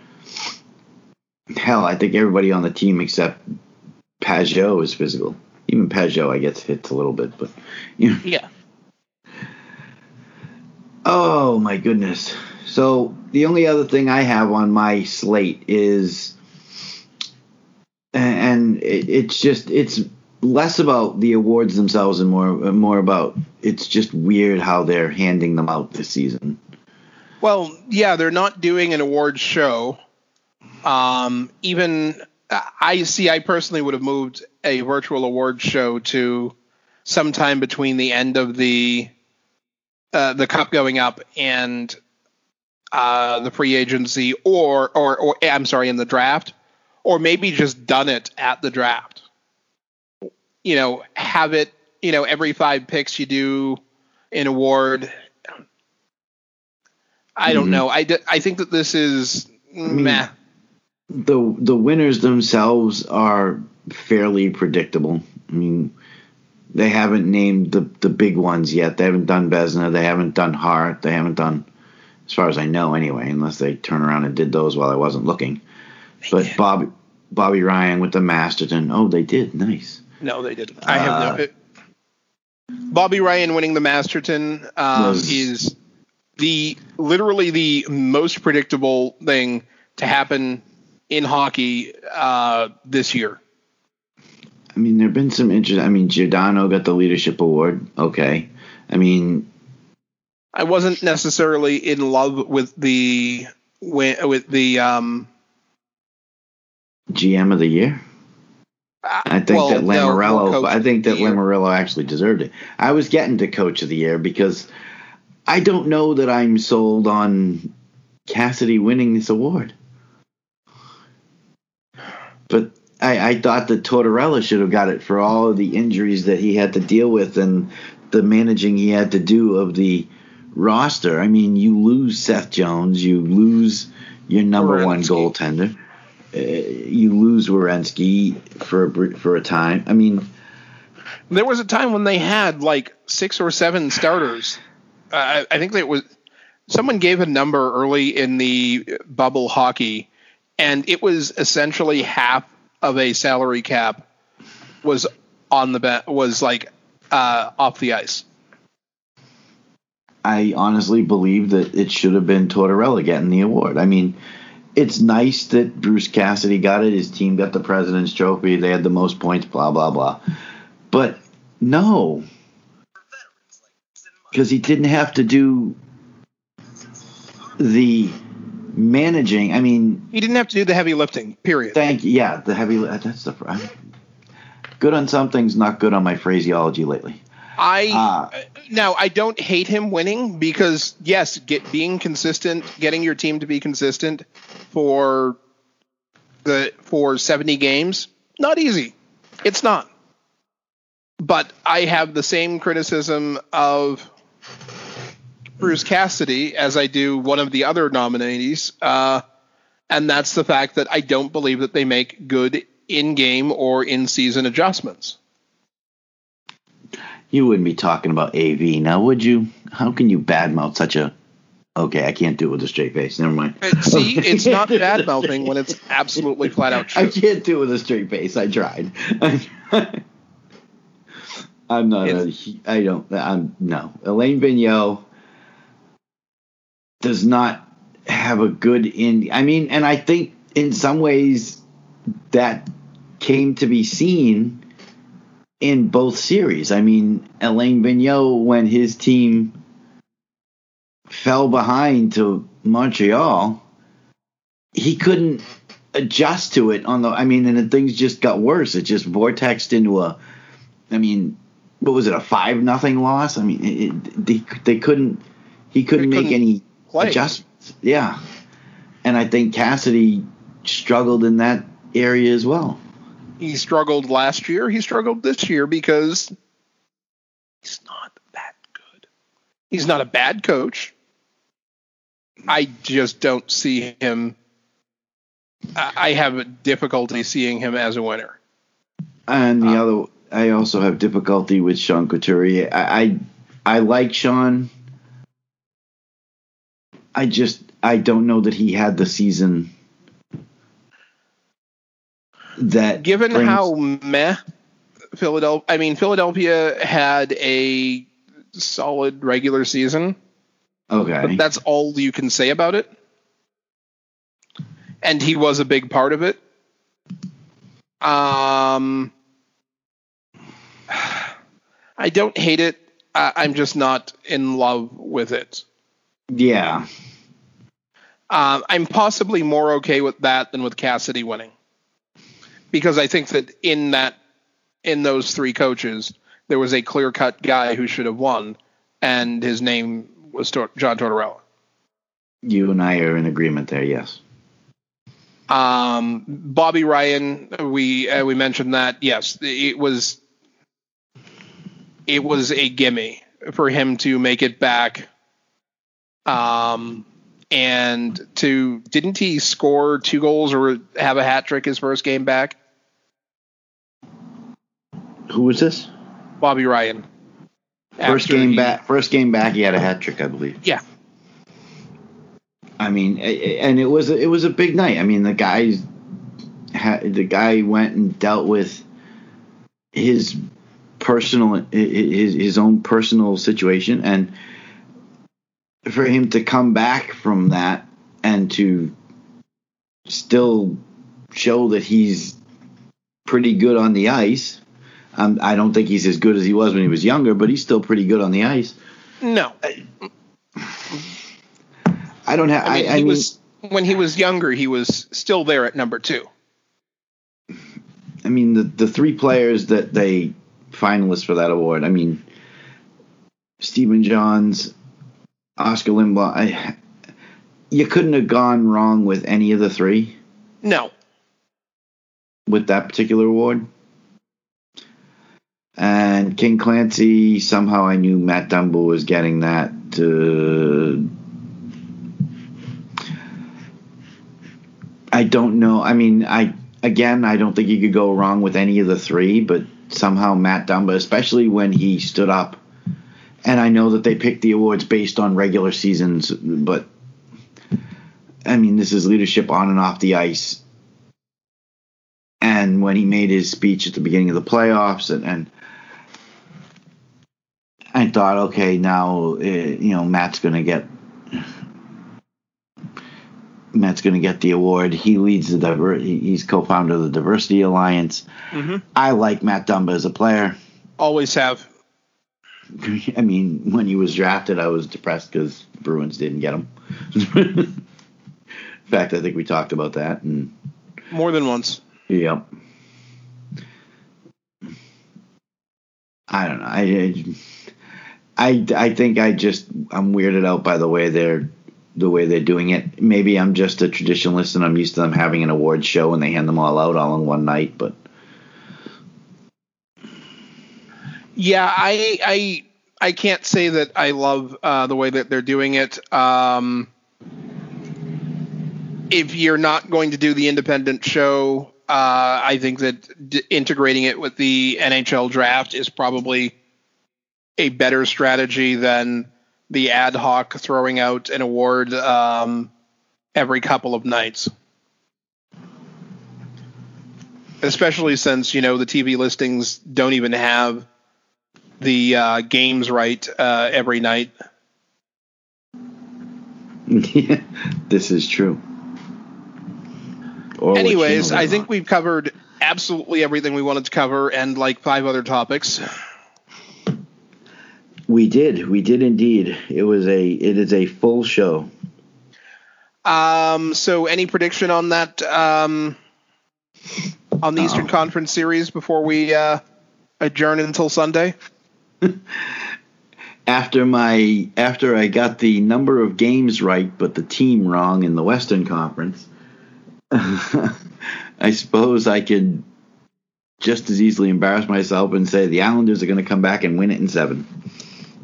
hell. I think everybody on the team except Pageau is physical. Even Pageau, I get hits a little bit, but you know. Yeah. Oh my goodness. So the only other thing I have on my slate is, and it, it's just it's less about the awards themselves and more more about it's just weird how they're handing them out this season. Well, yeah, they're not doing an awards show. Um, even I see. I personally would have moved a virtual awards show to sometime between the end of the uh, the cup going up and uh, the free agency, or, or or I'm sorry, in the draft, or maybe just done it at the draft. You know, have it. You know, every five picks you do an award. I don't Mhm. know. I, d- I think that this is mean, meh. the the winners themselves are fairly predictable. I mean, they haven't named the the big ones yet. They haven't done Vezina. They haven't done Hart. They haven't done, as far as I know, anyway. Unless they turn around and did those while I wasn't looking. But. Bobby Bobby Ryan with the Masterton. Oh, they did. Nice. No, they didn't. I have Uh, no. It, Bobby Ryan winning the Masterton um, Was- is the literally the most predictable thing to happen in hockey uh, this year. I mean, there've been some interest. I mean, Giordano got the leadership award. Okay. I mean, I wasn't necessarily in love with the with the um, GM of the year. I think well, that no, Lamoriello. Coach I think that the. Lamoriello actually deserved it. I was getting to Coach of the Year because I don't know that I'm sold on Cassidy winning this award. But I, I thought that Tortorella should have got it for all of the injuries that he had to deal with and the managing he had to do of the roster. I mean, you lose Seth Jones, you lose your number one goaltender, you lose Werenski for a, for a time. I mean, There was a time when they had like six or seven starters. Uh, I, I think that was someone gave a number early in the bubble hockey, and it was essentially half of a salary cap was on the was like uh, off the ice. I honestly believe that it should have been Tortorella getting the award. I mean, it's nice that Bruce Cassidy got it. His team got the President's Trophy. They had the most points, blah, blah, blah. But no. Because he didn't have to do the managing. I mean, He didn't have to do the heavy lifting. Period. thank you. yeah, the heavy. That's the. I'm good on some things, not good on my phraseology lately. I Ah. now I don't hate him winning because yes, get being consistent, getting your team to be consistent for the for 70 games, not easy. It's not. But I have the same criticism of Bruce Cassidy as I do one of the other nominees, uh, and that's the fact that I don't believe that they make good in-game or in-season adjustments. You wouldn't be talking about AV now, would you? How can you badmouth such a? Okay, I can't do it with a straight face. Never mind. See, it's not bad mouthing when it's absolutely flat out I can't do it with a straight face. I tried. I'm not a. I don't. I'm no. Alain Vigneault does not have a good in. I mean, and I think in some ways that came to be seen in both series. I mean, Alain Vigneault when his team fell behind to Montreal, he couldn't adjust to it on the. I mean, and things just got worse. It just vortexed into a. I mean, what was it? A five nothing loss. I mean, it, they they couldn't. He couldn't They make couldn't any play. adjustments. Yeah, and I think Cassidy struggled in that area as well. He struggled last year. He struggled this year because he's not that good. He's not a bad coach. I just don't see him. I have difficulty seeing him as a winner. And the Uh, other, I also have difficulty with Sean Couturier. I, I, I like Sean. I just, I don't know that he had the season that. Given brings- how meh Philadelphia, I mean Philadelphia had a solid regular season. okay, that's all you can say about it. And he was a big part of it. Um, I don't hate it. I, I'm just not in love with it. yeah, Um, I'm possibly more okay with that than with Cassidy winning, because I think that in that in those three coaches, there was a clear cut guy who should have won, and his name was Tor- John Tortorella. you and I are in agreement there. Yes, Um, Bobby Ryan, we uh, we mentioned that. Yes, it was it was a gimme for him to make it back. Um, and to didn't he score two goals or have a hat trick his first game back? Who was this? Bobby Ryan. First game he- back. First game back, he had a hat trick, I believe. Yeah. I mean, and it was it was a big night. I mean, the guys, the guy went and dealt with his personal his his own personal situation, and for him to come back from that and to still show that he's pretty good on the ice. Um, I don't think he's as good as he was when he was younger, but he's still pretty good on the ice. No, I don't have. I mean I, I he mean, was when he was younger. He was still there at number two. I mean, the the three players that they finalists for that award. I mean, Stephen Johns, Oskar Lindblom. I, you couldn't have gone wrong with any of the three No. with that particular award. And King Clancy, somehow I knew Matt Dumba was getting that. Uh, I don't know. I mean, I again, I don't think you could go wrong with any of the three, but somehow Matt Dumba, especially when he stood up. And I know that they picked the awards based on regular seasons, but I mean, this is leadership on and off the ice. When he made his speech at the beginning of the playoffs, and, and I thought, okay, now uh, you know Matt's going to get Matt's going to get the award. He leads the diver- he's co-founder of the Diversity Alliance. Mm-hmm. I like Matt Dumba as a player. Always have. I mean, when he was drafted, I was depressed because Bruins didn't get him. In fact, I think we talked about that. And More than once. yep, I don't know. I, I, I think I just I'm weirded out by the way they're the way they're doing it. Maybe I'm just a traditionalist and I'm used to them having an award show and they hand them all out all in one night. But Yeah, I I I can't say that I love uh, the way that they're doing it. Um, if you're not going to do the independent show, uh, I think that d- integrating it with the NHL draft is probably a better strategy than the ad hoc throwing out an award um, every couple of nights. Especially since you know the TV listings don't even have the uh, games right uh, every night. Yeah, this is true. Or Anyways, I think on. we've covered absolutely everything we wanted to cover and like five other topics. we did. We did indeed. It was a. It is a full show. Um, so, any prediction on that um, on the Eastern. Conference series before we uh, adjourn until Sunday? after my after I got the number of games right but the team wrong in the Western Conference, I suppose I could just as easily embarrass myself and say the Islanders are going to come back and win it in seven,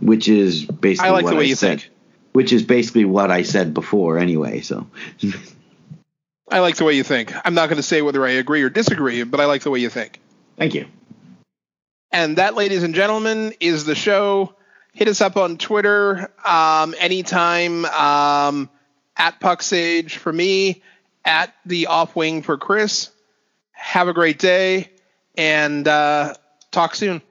which is basically I like what the way I you said. think. Which is basically what I said before, anyway. So, I like the way you think. I'm not going to say whether I agree or disagree, but I like the way you think. thank you. And that, ladies and gentlemen, is the show. Hit us up on Twitter um, anytime um, at PuckSage for me, at the Off Wing for Chris. Have a great day and uh, talk soon.